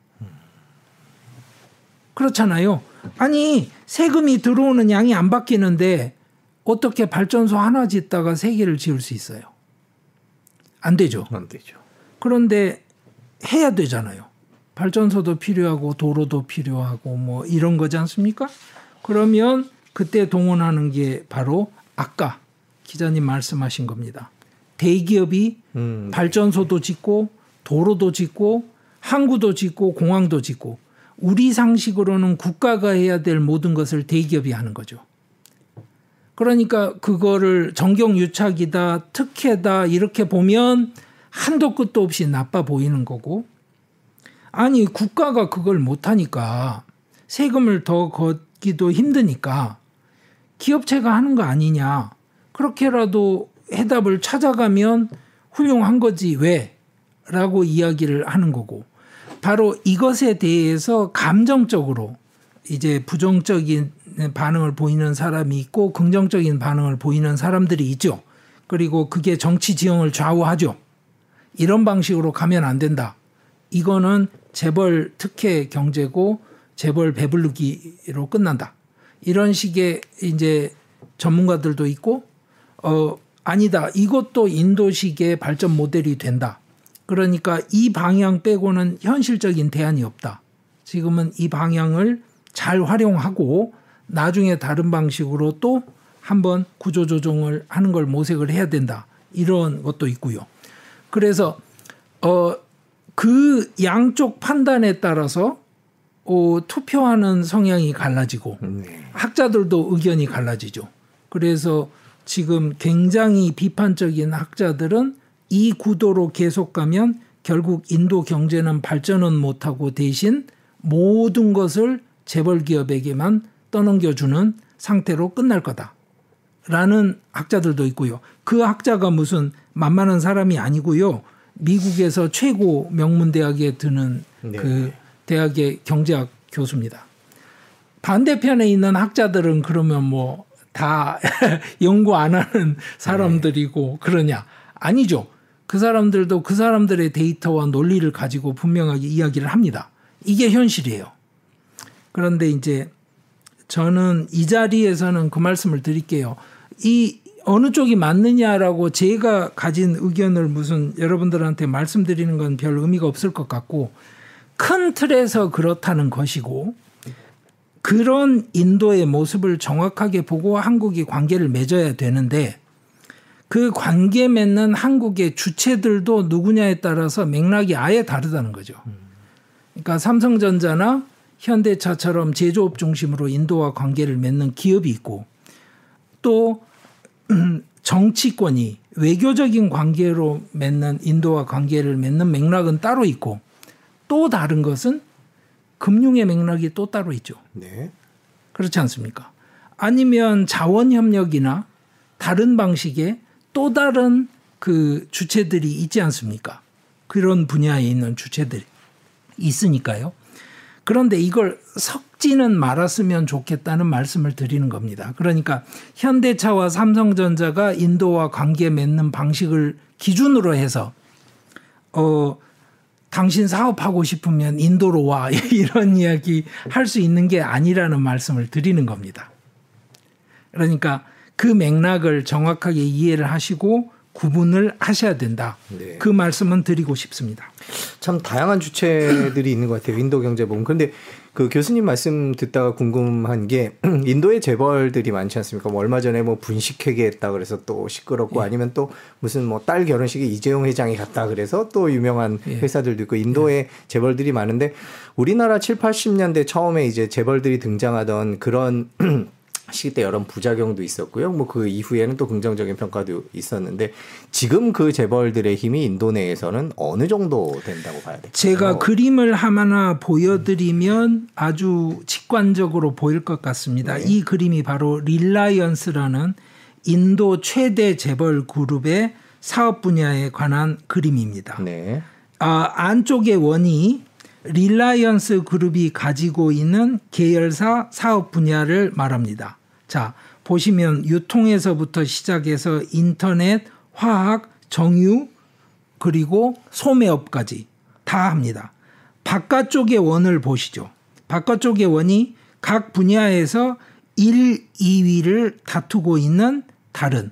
그렇잖아요. 아니, 세금이 들어오는 양이 안 바뀌는데 어떻게 발전소 하나 짓다가 세 개를 지을 수 있어요? 안 되죠. 안 되죠. 그런데 해야 되잖아요. 발전소도 필요하고 도로도 필요하고 뭐 이런 거지 않습니까? 그러면 그때 동원하는 게 바로 아까 기자님 말씀하신 겁니다. 대기업이 음. 발전소도 짓고 도로도 짓고 항구도 짓고 공항도 짓고 우리 상식으로는 국가가 해야 될 모든 것을 대기업이 하는 거죠. 그러니까 그거를 정경유착이다, 특혜다 이렇게 보면 한도 끝도 없이 나빠 보이는 거고 아니 국가가 그걸 못하니까 세금을 더 걷기도 힘드니까 기업체가 하는 거 아니냐 그렇게라도 해답을 찾아가면 훌륭한 거지 왜? 라고 이야기를 하는 거고 바로 이것에 대해서 감정적으로 이제 부정적인 반응을 보이는 사람이 있고 긍정적인 반응을 보이는 사람들이 있죠. 그리고 그게 정치 지형을 좌우하죠. 이런 방식으로 가면 안 된다. 이거는 재벌 특혜 경제고 재벌 배불르기로 끝난다. 이런 식의 이제 전문가들도 있고 어 아니다. 이것도 인도식의 발전 모델이 된다. 그러니까 이 방향 빼고는 현실적인 대안이 없다. 지금은 이 방향을 잘 활용하고 나중에 다른 방식으로 또 한번 구조조정을 하는 걸 모색을 해야 된다. 이런 것도 있고요. 그래서 어 그 양쪽 판단에 따라서 어, 투표하는 성향이 갈라지고 네. 학자들도 의견이 갈라지죠. 그래서 지금 굉장히 비판적인 학자들은 이 구도로 계속 가면 결국 인도 경제는 발전은 못하고 대신 모든 것을 재벌 기업에게만 떠넘겨주는 상태로 끝날 거다. 라는 학자들도 있고요. 그 학자가 무슨 만만한 사람이 아니고요. 미국에서 최고 명문 대학에 드는 네. 그 대학의 경제학 교수입니다. 반대편에 있는 학자들은 그러면 뭐 다 연구 안 하는 사람들이고 네. 그러냐? 아니죠. 그 사람들도 그 사람들의 데이터와 논리를 가지고 분명하게 이야기를 합니다. 이게 현실이에요. 그런데 이제 저는 이 자리에서는 그 말씀을 드릴게요. 이 어느 쪽이 맞느냐라고 제가 가진 의견을 무슨 여러분들한테 말씀드리는 건 별 의미가 없을 것 같고 큰 틀에서 그렇다는 것이고 그런 인도의 모습을 정확하게 보고 한국이 관계를 맺어야 되는데 그 관계 맺는 한국의 주체들도 누구냐에 따라서 맥락이 아예 다르다는 거죠. 그러니까 삼성전자나 현대차처럼 제조업 중심으로 인도와 관계를 맺는 기업이 있고 또 정치권이 외교적인 관계로 맺는 인도와 관계를 맺는 맥락은 따로 있고 또 다른 것은 금융의 맥락이 또 따로 있죠. 네. 그렇지 않습니까? 아니면 자원 협력이나 다른 방식의 또 다른 그 주체들이 있지 않습니까? 그런 분야에 있는 주체들이 있으니까요. 그런데 이걸 섞지는 말았으면 좋겠다는 말씀을 드리는 겁니다. 그러니까 현대차와 삼성전자가 인도와 관계 맺는 방식을 기준으로 해서 어 당신 사업하고 싶으면 인도로 와 이런 이야기 할 수 있는 게 아니라는 말씀을 드리는 겁니다. 그러니까 그 맥락을 정확하게 이해를 하시고 구분을 하셔야 된다. 네. 그 말씀은 드리고 싶습니다. 참 다양한 주체들이 있는 것 같아요. 인도 경제보험. 그런데 그 교수님 말씀 듣다가 궁금한 게 인도의 재벌들이 많지 않습니까? 뭐 얼마 전에 뭐 분식회계 했다 그래서 또 시끄럽고 예. 아니면 또 무슨 뭐 딸 결혼식에 이재용 회장이 갔다 그래서 또 유명한 예. 회사들도 있고 인도에 예. 재벌들이 많은데 우리나라 7, 80년대 처음에 이제 재벌들이 등장하던 그런 시기 때 여러 부작용도 있었고요. 뭐 그 이후에는 또 긍정적인 평가도 있었는데 지금 그 재벌들의 힘이 인도 내에서는 어느 정도 된다고 봐야 될까요? 제가 그림을 하나 보여드리면 아주 직관적으로 보일 것 같습니다. 네. 이 그림이 바로 릴라이언스라는 인도 최대 재벌 그룹의 사업 분야에 관한 그림입니다. 네. 아, 안쪽의 원이 릴라이언스 그룹이 가지고 있는 계열사 사업 분야를 말합니다. 자, 보시면 유통에서부터 시작해서 인터넷, 화학, 정유, 그리고 소매업까지 다 합니다. 바깥쪽의 원을 보시죠. 바깥쪽의 원이 각 분야에서 1, 2위를 다투고 있는 다른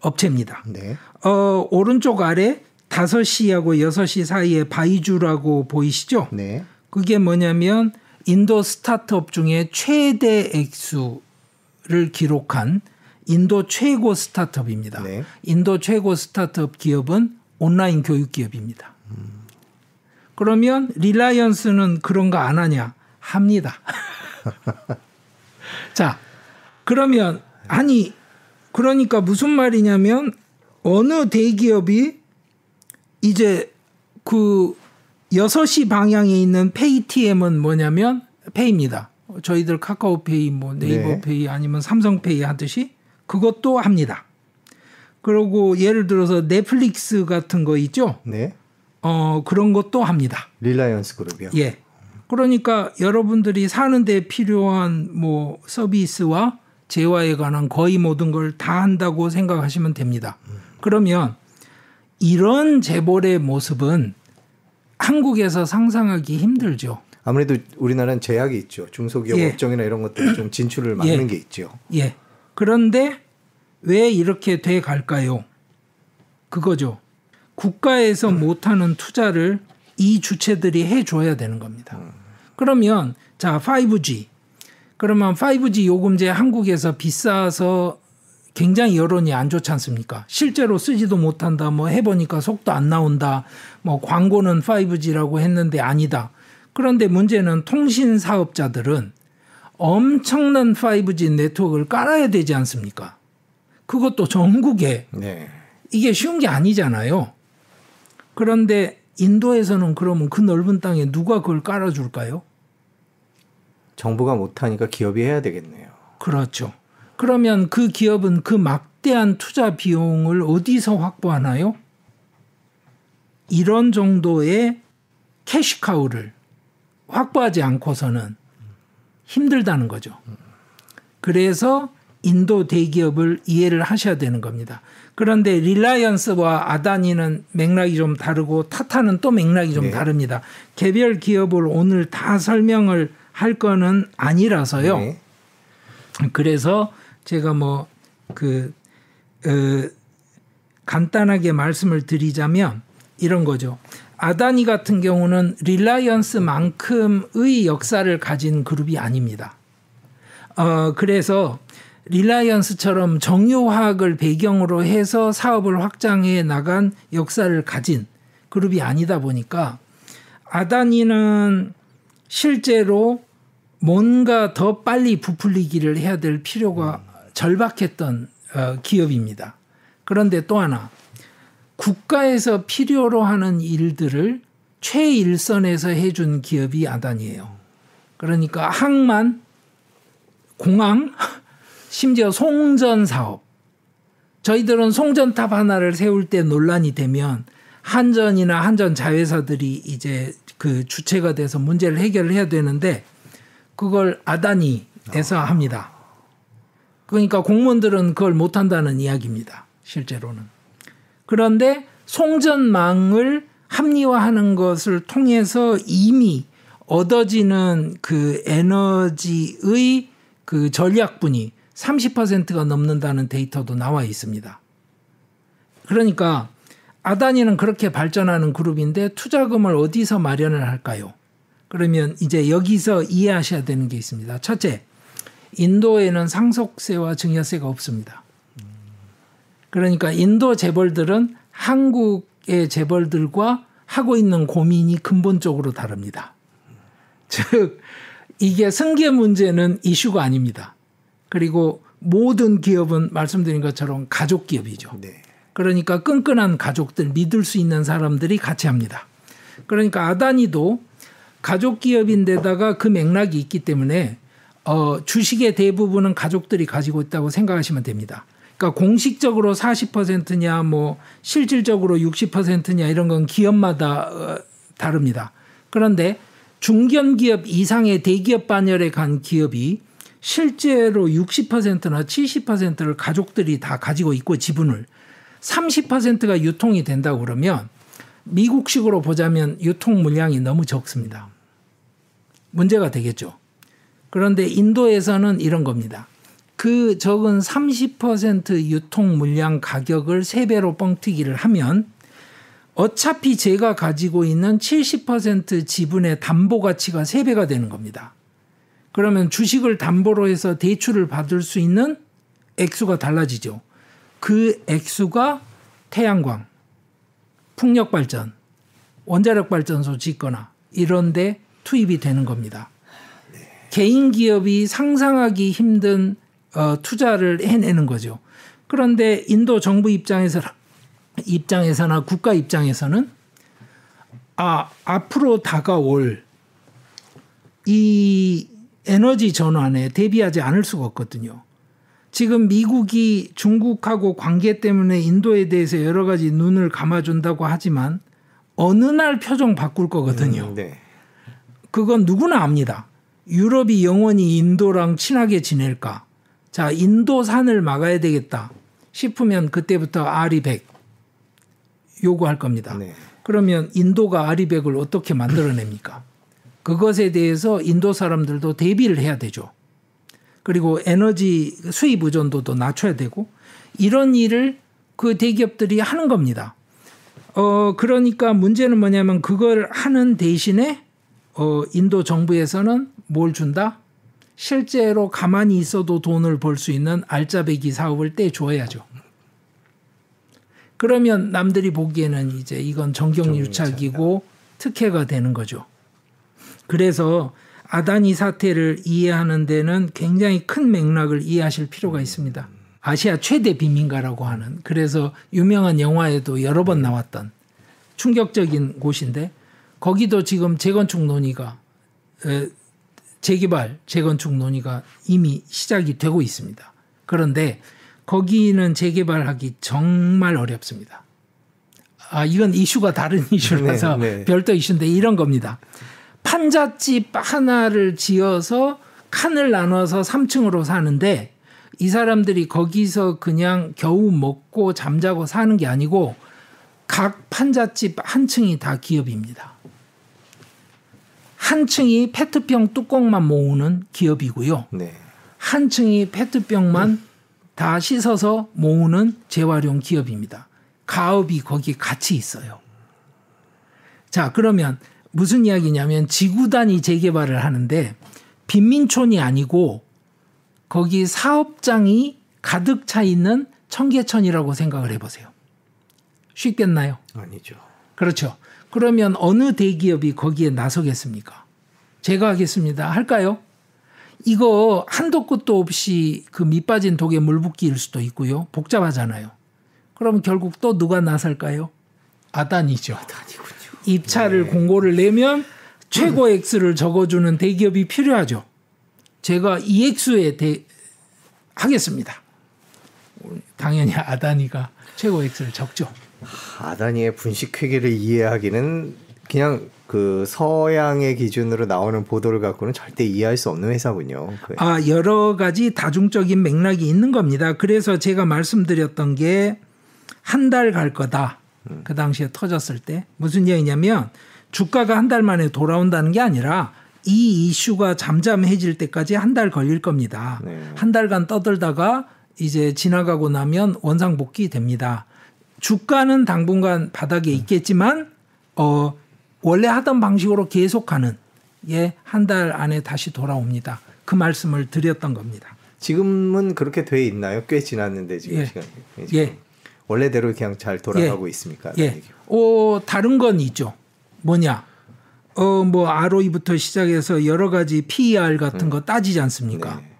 업체입니다. 네. 어, 오른쪽 아래 5시하고 6시 사이에 바이주라고 보이시죠? 네. 그게 뭐냐면 인도 스타트업 중에 최대 액수 를 기록한 인도 최고 스타트업입니다. 네. 인도 최고 스타트업 기업은 온라인 교육 기업입니다. 음. 그러면 리라이언스는 그런 거 안 하냐? 합니다. 자, 그러면 아니 그러니까 무슨 말이냐면 어느 대기업이 이제 그 6시 방향에 있는 페이티엠은 뭐냐면 페이입니다. 저희들 카카오페이 뭐 네이버페이 네. 아니면 삼성페이 하듯이 그것도 합니다. 그리고 예를 들어서 넷플릭스 같은 거 있죠? 네. 어, 그런 것도 합니다. 릴라이언스 그룹이요. 예. 그러니까 여러분들이 사는데 필요한 뭐 서비스와 재화에 관한 거의 모든 걸 다 한다고 생각하시면 됩니다. 음. 그러면 이런 재벌의 모습은 한국에서 상상하기 힘들죠. 아무래도 우리나라는 제약이 있죠. 중소기업 예. 업종이나 이런 것들 좀 진출을 막는 예. 게 있죠. 예. 그런데 왜 이렇게 돼 갈까요? 그거죠. 국가에서 음. 못하는 투자를 이 주체들이 해줘야 되는 겁니다. 음. 그러면 자 5G 그러면 5G 요금제 한국에서 비싸서 굉장히 여론이 안 좋지 않습니까? 실제로 쓰지도 못한다. 뭐 해보니까 속도 안 나온다. 뭐 광고는 5G라고 했는데 아니다. 그런데 문제는 통신 사업자들은 엄청난 5G 네트워크를 깔아야 되지 않습니까? 그것도 전국에 네. 이게 쉬운 게 아니잖아요. 그런데 인도에서는 그러면 그 넓은 땅에 누가 그걸 깔아줄까요? 정부가 못하니까 기업이 해야 되겠네요. 그렇죠. 그러면 그 기업은 그 막대한 투자 비용을 어디서 확보하나요? 이런 정도의 캐시카우를 확보하지 않고서는 힘들다는 거죠. 그래서 인도 대기업을 이해를 하셔야 되는 겁니다. 그런데 릴라이언스와 아다니는 맥락이 좀 다르고 타타는 또 맥락이 좀 네. 다릅니다. 개별 기업을 오늘 다 설명을 할 거는 아니라서요. 네. 그래서 제가 뭐그 어, 간단하게 말씀을 드리자면 이런 거죠. 아다니 같은 경우는 릴라이언스만큼의 역사를 가진 그룹이 아닙니다. 어, 그래서 릴라이언스처럼 정유화학을 배경으로 해서 사업을 확장해 나간 역사를 가진 그룹이 아니다 보니까 아다니는 실제로 뭔가 더 빨리 부풀리기를 해야 될 필요가 절박했던 어, 기업입니다. 그런데 또 하나 국가에서 필요로 하는 일들을 최일선에서 해준 기업이 아단이에요. 그러니까 항만, 공항, 심지어 송전 사업. 저희들은 송전탑 하나를 세울 때 논란이 되면 한전이나 한전 자회사들이 이제 그 주체가 돼서 문제를 해결을 해야 되는데 그걸 아다니에서 합니다. 그러니까 공무원들은 그걸 못한다는 이야기입니다. 실제로는. 그런데 송전망을 합리화하는 것을 통해서 이미 얻어지는 그 에너지의 그 전략분이 30%가 넘는다는 데이터도 나와 있습니다. 그러니까 아다니는 그렇게 발전하는 그룹인데 투자금을 어디서 마련을 할까요? 그러면 이제 여기서 이해하셔야 되는 게 있습니다. 첫째, 인도에는 상속세와 증여세가 없습니다. 그러니까 인도 재벌들은 한국의 재벌들과 하고 있는 고민이 근본적으로 다릅니다. 즉, 이게 승계 문제는 이슈가 아닙니다. 그리고 모든 기업은 말씀드린 것처럼 가족 기업이죠. 네. 그러니까 끈끈한 가족들, 믿을 수 있는 사람들이 같이 합니다. 그러니까 아다니도 가족 기업인데다가 그 맥락이 있기 때문에 어, 주식의 대부분은 가족들이 가지고 있다고 생각하시면 됩니다. 그러니까 공식적으로 40%냐 뭐 실질적으로 60%냐 이런 건 기업마다 어, 다릅니다. 그런데 중견 기업 이상의 대기업 반열에 간 기업이 실제로 60%나 70%를 가족들이 다 가지고 있고 지분을 30%가 유통이 된다고 그러면 미국식으로 보자면 유통 물량이 너무 적습니다. 문제가 되겠죠. 그런데 인도에서는 이런 겁니다. 그 적은 30% 유통 물량 가격을 3배로 뻥튀기를 하면 어차피 제가 가지고 있는 70% 지분의 담보 가치가 3배가 되는 겁니다. 그러면 주식을 담보로 해서 대출을 받을 수 있는 액수가 달라지죠. 그 액수가 태양광, 풍력 발전, 원자력 발전소 짓거나 이런 데 투입이 되는 겁니다. 개인 기업이 상상하기 힘든 어, 투자를 해내는 거죠. 그런데 인도 정부 입장에서 입장에서나 국가 입장에서는 아 앞으로 다가올 이 에너지 전환에 대비하지 않을 수가 없거든요. 지금 미국이 중국하고 관계 때문에 인도에 대해서 여러 가지 눈을 감아준다고 하지만 어느 날 표정 바꿀 거거든요. 음, 네. 그건 누구나 압니다. 유럽이 영원히 인도랑 친하게 지낼까? 자, 인도산을 막아야 되겠다 싶으면 그때부터 아리백 요구할 겁니다. 네. 그러면 인도가 아리백을 어떻게 만들어냅니까? 그것에 대해서 인도 사람들도 대비를 해야 되죠. 그리고 에너지 수입 의존도도 낮춰야 되고 이런 일을 그 대기업들이 하는 겁니다. 어, 그러니까 문제는 뭐냐면 그걸 하는 대신에 어, 인도 정부에서는 뭘 준다? 실제로 가만히 있어도 돈을 벌 수 있는 알짜배기 사업을 떼줘야죠. 그러면 남들이 보기에는 이제 이건 정경유착이고 특혜가 되는 거죠. 그래서 아다니 사태를 이해하는 데는 굉장히 큰 맥락을 이해하실 필요가 있습니다. 아시아 최대 빈민가라고 하는 그래서 유명한 영화에도 여러 번 나왔던 충격적인 곳인데 거기도 지금 재건축 논의가 재개발 재건축 논의가 이미 시작이 되고 있습니다. 그런데 거기는 재개발하기 정말 어렵습니다. 아 이건 이슈가 다른 이슈라서 네, 네. 별도 이슈인데 이런 겁니다. 판잣집 하나를 지어서 칸을 나눠서 3층으로 사는데 이 사람들이 거기서 그냥 겨우 먹고 잠자고 사는 게 아니고 각 판잣집 한 층이 다 기업입니다. 한 층이 페트병 뚜껑만 모으는 기업이고요. 네. 한 층이 페트병만 음. 다 씻어서 모으는 재활용 기업입니다. 가업이 거기 같이 있어요. 자, 그러면 무슨 이야기냐면 지구 단위 재개발을 하는데 빈민촌이 아니고 거기 사업장이 가득 차 있는 청계천이라고 생각을 해보세요. 쉽겠나요? 아니죠. 그렇죠. 그러면 어느 대기업이 거기에 나서겠습니까? 제가 하겠습니다. 할까요? 이거 한도 끝도 없이 그 밑빠진 독에 물 붓기일 수도 있고요. 복잡하잖아요. 그럼 결국 또 누가 나설까요? 아단이죠. 아단이군요. 입찰을 네. 공고를 내면 최고 액수를 적어주는 대기업이 필요하죠. 제가 이 액수에 대, 하겠습니다. 당연히 아다니가 최고 액수를 적죠. 아다니의 분식 회계를 이해하기는 그냥 그 서양의 기준으로 나오는 보도를 갖고는 절대 이해할 수 없는 회사군요. 아 여러 가지 다중적인 맥락이 있는 겁니다. 그래서 제가 말씀드렸던 게 한 달 갈 거다. 음. 그 당시에 터졌을 때 무슨 얘기냐면 주가가 한 달 만에 돌아온다는 게 아니라 이 이슈가 잠잠해질 때까지 한 달 걸릴 겁니다. 네. 한 달간 떠들다가 이제 지나가고 나면 원상복귀 됩니다. 주가는 당분간 바닥에 음. 있겠지만 어 원래 하던 방식으로 계속하는 예, 한 달 안에 다시 돌아옵니다. 그 말씀을 드렸던 겁니다. 지금은 그렇게 돼 있나요? 꽤 지났는데 지금 예. 시간이. 예. 원래대로 그냥 잘 돌아가고 예. 있습니까? 예. 어, 다른 건 있죠. 뭐냐? 어, 뭐 ROE부터 시작해서 여러 가지 PER 같은 음. 거 따지지 않습니까? 네.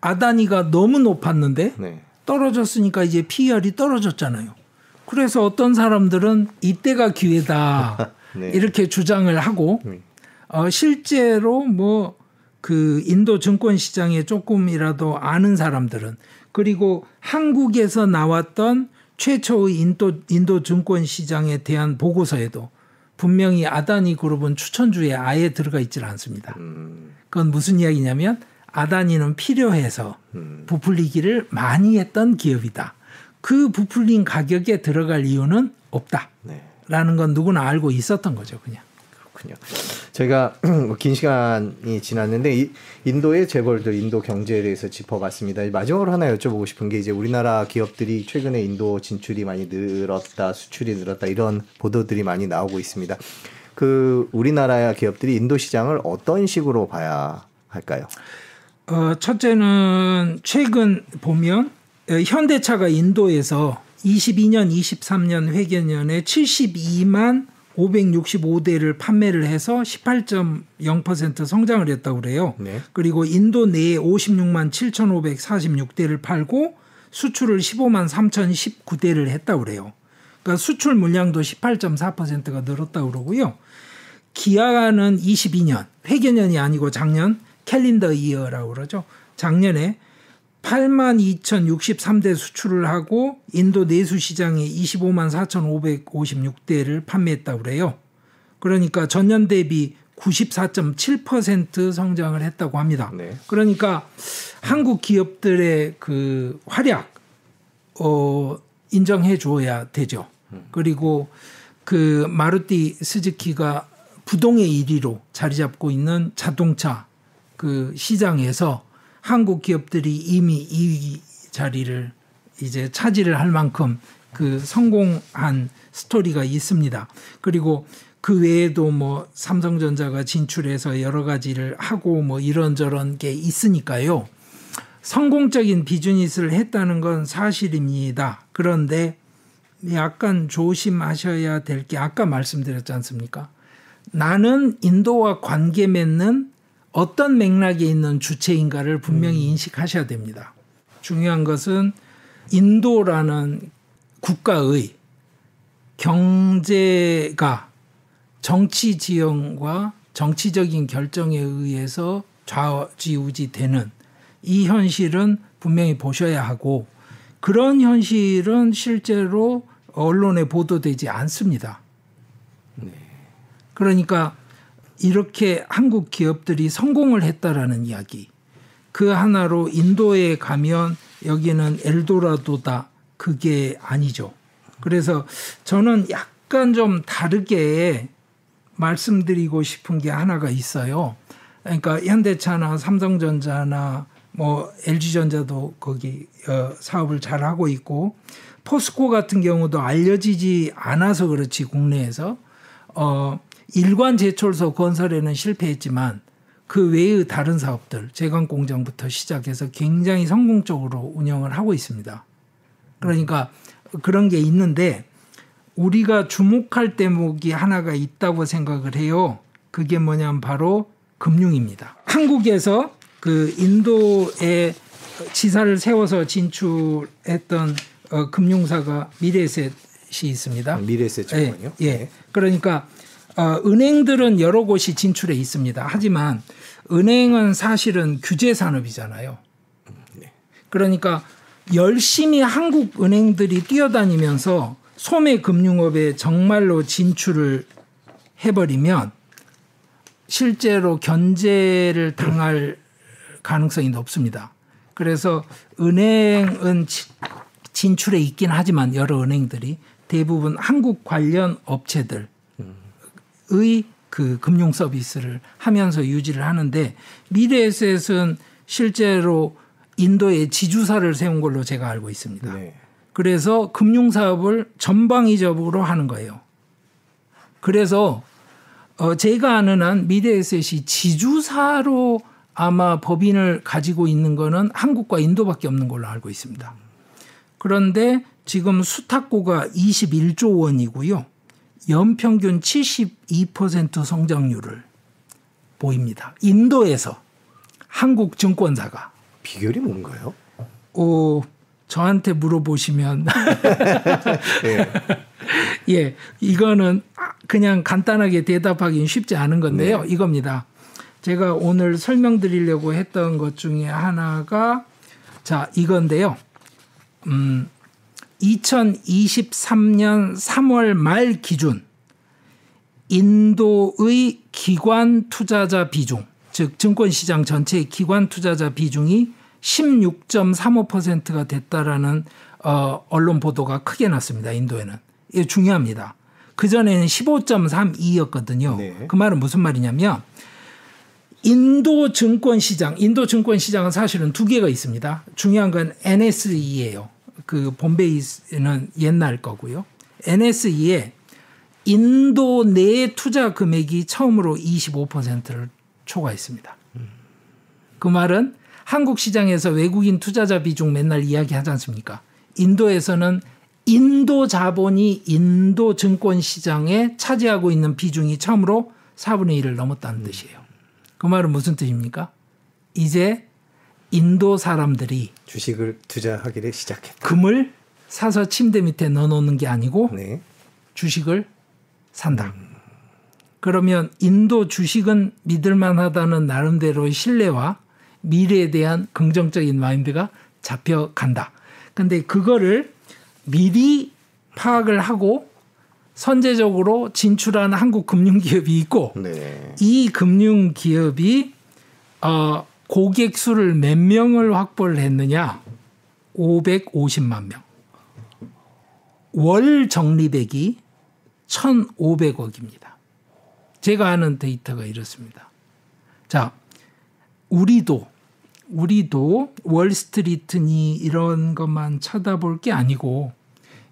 아다니가 너무 높았는데 네. 떨어졌으니까 이제 PER이 떨어졌잖아요. 그래서 어떤 사람들은 이때가 기회다. 네. 이렇게 주장을 하고 음. 어, 실제로 뭐 그 인도 증권 시장에 조금이라도 아는 사람들은 그리고 한국에서 나왔던 최초의 인도 인도 증권 시장에 대한 보고서에도 분명히 아다니 그룹은 추천주에 아예 들어가 있질 않습니다. 음. 그건 무슨 이야기냐면 아다니는 필요해서 음. 부풀리기를 많이 했던 기업이다. 그 부풀린 가격에 들어갈 이유는 없다. 네. 라는 건 누구나 알고 있었던 거죠, 그냥. 그렇군요. 저희가 긴 시간이 지났는데 인도의 재벌들, 인도 경제에 대해서 짚어봤습니다. 마지막으로 하나 여쭤보고 싶은 게 이제 우리나라 기업들이 최근에 인도 진출이 많이 늘었다, 수출이 늘었다 이런 보도들이 많이 나오고 있습니다. 그 우리나라 기업들이 인도 시장을 어떤 식으로 봐야 할까요? 어, 첫째는 최근 보면 어, 현대차가 인도에서 22년, 23년 회계년에 72만 565대를 판매를 해서 18.0% 성장을 했다고 그래요. 네. 그리고 인도 내에 56만 7,546대를 팔고 수출을 15만 3,019대를 했다고 그래요. 그러니까 수출 물량도 18.4%가 늘었다고 그러고요. 기아는 22년, 회계년이 아니고 작년 캘린더 이어라고 그러죠. 작년에 8만 2,063대 수출을 하고 인도 내수 시장에 25만 4,556대를 판매했다고 그래요. 그러니까 전년 대비 94.7% 성장을 했다고 합니다. 네. 그러니까 한국 기업들의 그 활약 어 인정해 줘야 되죠. 그리고 그 마루티 스즈키가 부동의 1위로 자리 잡고 있는 자동차 그 시장에서 한국 기업들이 이미 2위 자리를 이제 차지를 할 만큼 그 성공한 스토리가 있습니다. 그리고 그 외에도 뭐 삼성전자가 진출해서 여러 가지를 하고 뭐 이런저런 게 있으니까요. 성공적인 비즈니스를 했다는 건 사실입니다. 그런데 약간 조심하셔야 될 게 아까 말씀드렸지 않습니까? 나는 인도와 관계 맺는 어떤 맥락에 있는 주체인가를 분명히 음. 인식하셔야 됩니다. 중요한 것은 인도라는 국가의 경제가 정치 지형과 정치적인 결정에 의해서 좌지우지 되는 이 현실은 분명히 보셔야 하고 그런 현실은 실제로 언론에 보도되지 않습니다. 네. 그러니까 이렇게 한국 기업들이 성공을 했다라는 이야기. 그 하나로 인도에 가면 여기는 엘도라도다. 그게 아니죠. 그래서 저는 약간 좀 다르게 말씀드리고 싶은 게 하나가 있어요. 그러니까 현대차나 삼성전자나 뭐 LG전자도 거기 어, 사업을 잘 하고 있고 포스코 같은 경우도 알려지지 않아서 그렇지 국내에서 어 일관 제철소 건설에는 실패했지만 그 외의 다른 사업들 제강 공장부터 시작해서 굉장히 성공적으로 운영을 하고 있습니다. 그러니까 그런 게 있는데 우리가 주목할 대목이 하나가 있다고 생각을 해요. 그게 뭐냐면 바로 금융입니다. 한국에서 그 인도에 지사를 세워서 진출했던 어, 금융사가 미래에셋이 있습니다. 미래에셋 증권요? 예, 예. 그러니까 어, 은행들은 여러 곳이 진출해 있습니다. 하지만 은행은 사실은 규제 산업이잖아요. 네. 그러니까 열심히 한국 은행들이 뛰어다니면서 소매 금융업에 정말로 진출을 해버리면 실제로 견제를 당할 가능성이 높습니다. 그래서 은행은 진출해 있긴 하지만 여러 은행들이 대부분 한국 관련 업체들 의 그 금융 서비스를 하면서 유지를 하는데 미래에셋은 실제로 인도에 지주사를 세운 걸로 제가 알고 있습니다. 네. 그래서 금융 사업을 전방위적으로 하는 거예요. 그래서 어 제가 아는 한 미래에셋이 지주사로 아마 법인을 가지고 있는 거는 한국과 인도밖에 없는 걸로 알고 있습니다. 그런데 지금 수탁고가 21조 원이고요. 연평균 72% 성장률을 보입니다. 인도에서 한국 증권사가 비결이 뭔가요? 어, 저한테 물어보시면 예. 예, 이거는 그냥 간단하게 대답하기는 쉽지 않은 건데요. 네. 이겁니다. 제가 오늘 설명드리려고 했던 것 중에 하나가 자, 이건데요. 음, 2023년 3월 말 기준 인도의 기관 투자자 비중, 즉 증권 시장 전체의 기관 투자자 비중이 16.35%가 됐다라는 어, 언론 보도가 크게 났습니다. 인도에는. 이게 중요합니다. 그전에는 15.32였거든요. 네. 그 말은 무슨 말이냐면 인도 증권 시장, 인도 증권 시장은 사실은 두 개가 있습니다. 중요한 건 NSE예요. 그 본베이는 옛날 거고요. NSE에 인도 내 투자 금액이 처음으로 25%를 초과했습니다. 그 말은 한국 시장에서 외국인 투자자 비중 맨날 이야기하지 않습니까? 인도에서는 인도 자본이 인도 증권 시장에 차지하고 있는 비중이 처음으로 4분의 1을 넘었다는 뜻이에요. 그 말은 무슨 뜻입니까? 이제 인도 사람들이 주식을 투자하기를 시작했다. 금을 사서 침대 밑에 넣어놓는 게 아니고 네. 주식을 산다. 음. 그러면 인도 주식은 믿을만하다는 나름대로의 신뢰와 미래에 대한 긍정적인 마인드가 잡혀간다. 근데 그거를 미리 파악을 하고 선제적으로 진출한 한국 금융기업이 있고 네. 이 금융기업이 어, 고객 수를 몇 명을 확보를 했느냐? 550만 명. 월 적립액이 1,500억입니다. 제가 아는 데이터가 이렇습니다. 자, 우리도 우리도 월스트리트니 이런 것만 쳐다볼 게 아니고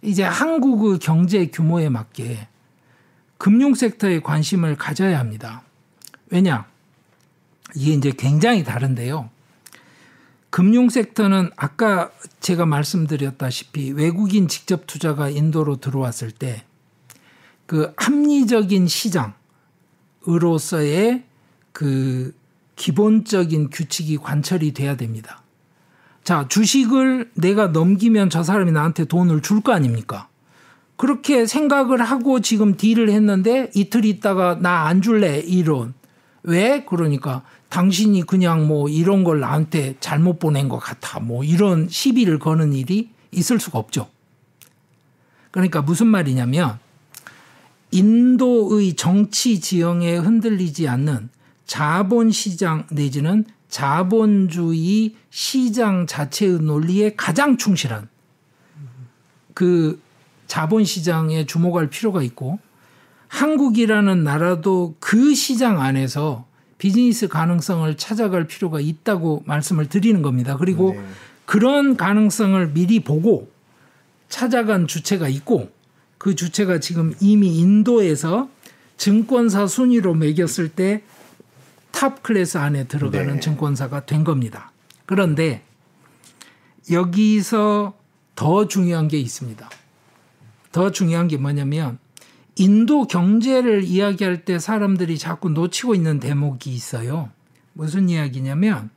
이제 한국의 경제 규모에 맞게 금융 섹터에 관심을 가져야 합니다. 왜냐? 이게 이제 굉장히 다른데요. 금융 sek터는 아까 제가 말씀드렸다시피 외국인 직접 투자가 인도로 들어왔을 때 그 합리적인 시장으로서의 그 기본적인 규칙이 관철이 돼야 됩니다. 자, 주식을 내가 넘기면 저 사람이 나한테 돈을 줄 거 아닙니까? 그렇게 생각을 하고 지금 딜을 했는데 이틀 있다가 나 안 줄래 이런 왜 그러니까 당신이 그냥 뭐 이런 걸 나한테 잘못 보낸 것 같아 뭐 이런 시비를 거는 일이 있을 수가 없죠. 그러니까 무슨 말이냐면 인도의 정치 지형에 흔들리지 않는 자본 시장 내지는 자본주의 시장 자체의 논리에 가장 충실한 그 자본 시장에 주목할 필요가 있고 한국이라는 나라도 그 시장 안에서 비즈니스 가능성을 찾아갈 필요가 있다고 말씀을 드리는 겁니다. 그리고 네. 그런 가능성을 미리 보고 찾아간 주체가 있고 그 주체가 지금 이미 인도에서 증권사 순위로 매겼을 때 top class 안에 들어가는 네. 증권사가 된 겁니다. 그런데 여기서 더 중요한 게 있습니다. 더 중요한 게 뭐냐면 인도 경제를 이야기할 때 사람들이 자꾸 놓치고 있는 대목이 있어요. 무슨 이야기냐면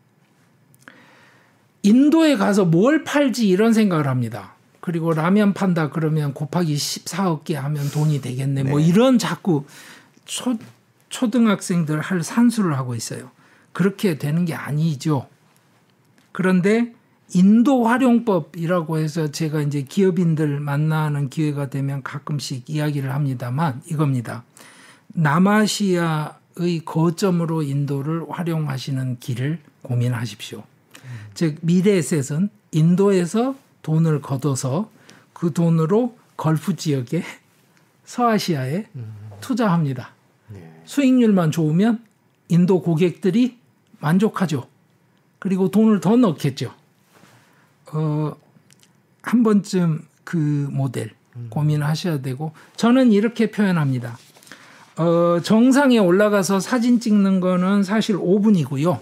인도에 가서 뭘 팔지 이런 생각을 합니다. 그리고 라면 판다 그러면 곱하기 14억 개 하면 돈이 되겠네. 뭐 네. 뭐 이런 자꾸 초, 초등학생들 할 산수를 하고 있어요. 그렇게 되는 게 아니죠. 그런데 인도 활용법이라고 해서 제가 이제 기업인들 만나는 기회가 되면 가끔씩 이야기를 합니다만 이겁니다. 남아시아의 거점으로 인도를 활용하시는 길을 고민하십시오. 음. 즉 미래에셋은 인도에서 돈을 걷어서 그 돈으로 걸프 지역에 서아시아에 음. 투자합니다. 네. 수익률만 좋으면 인도 고객들이 만족하죠. 그리고 돈을 더 넣겠죠. 어, 한 번쯤 그 모델 고민하셔야 되고 저는 이렇게 표현합니다. 어, 정상에 올라가서 사진 찍는 거는 사실 5분이고요.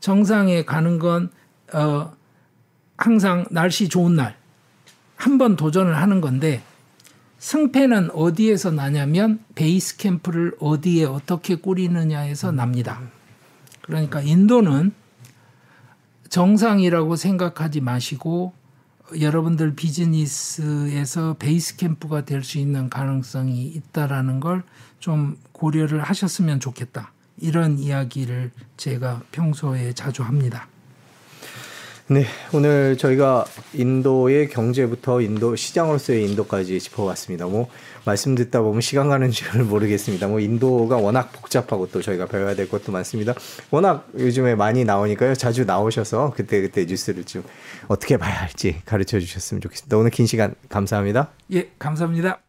정상에 가는 건 어, 항상 날씨 좋은 날 한 번 도전을 하는 건데 승패는 어디에서 나냐면 베이스 캠프를 어디에 어떻게 꾸리느냐에서 납니다. 그러니까 인도는 정상이라고 생각하지 마시고 여러분들 비즈니스에서 베이스 캠프가 될 수 있는 가능성이 있다라는 걸 좀 고려를 하셨으면 좋겠다. 이런 이야기를 제가 평소에 자주 합니다. 네, 오늘 저희가 인도의 경제부터 인도 시장으로서의 인도까지 짚어봤습니다. 뭐 말씀 듣다 보면 시간 가는 줄을 모르겠습니다. 뭐 인도가 워낙 복잡하고 또 저희가 배워야 될 것도 많습니다. 워낙 요즘에 많이 나오니까요. 자주 나오셔서 그때 그때 뉴스를 좀 어떻게 봐야 할지 가르쳐 주셨으면 좋겠습니다. 오늘 긴 시간 감사합니다. 예, 감사합니다.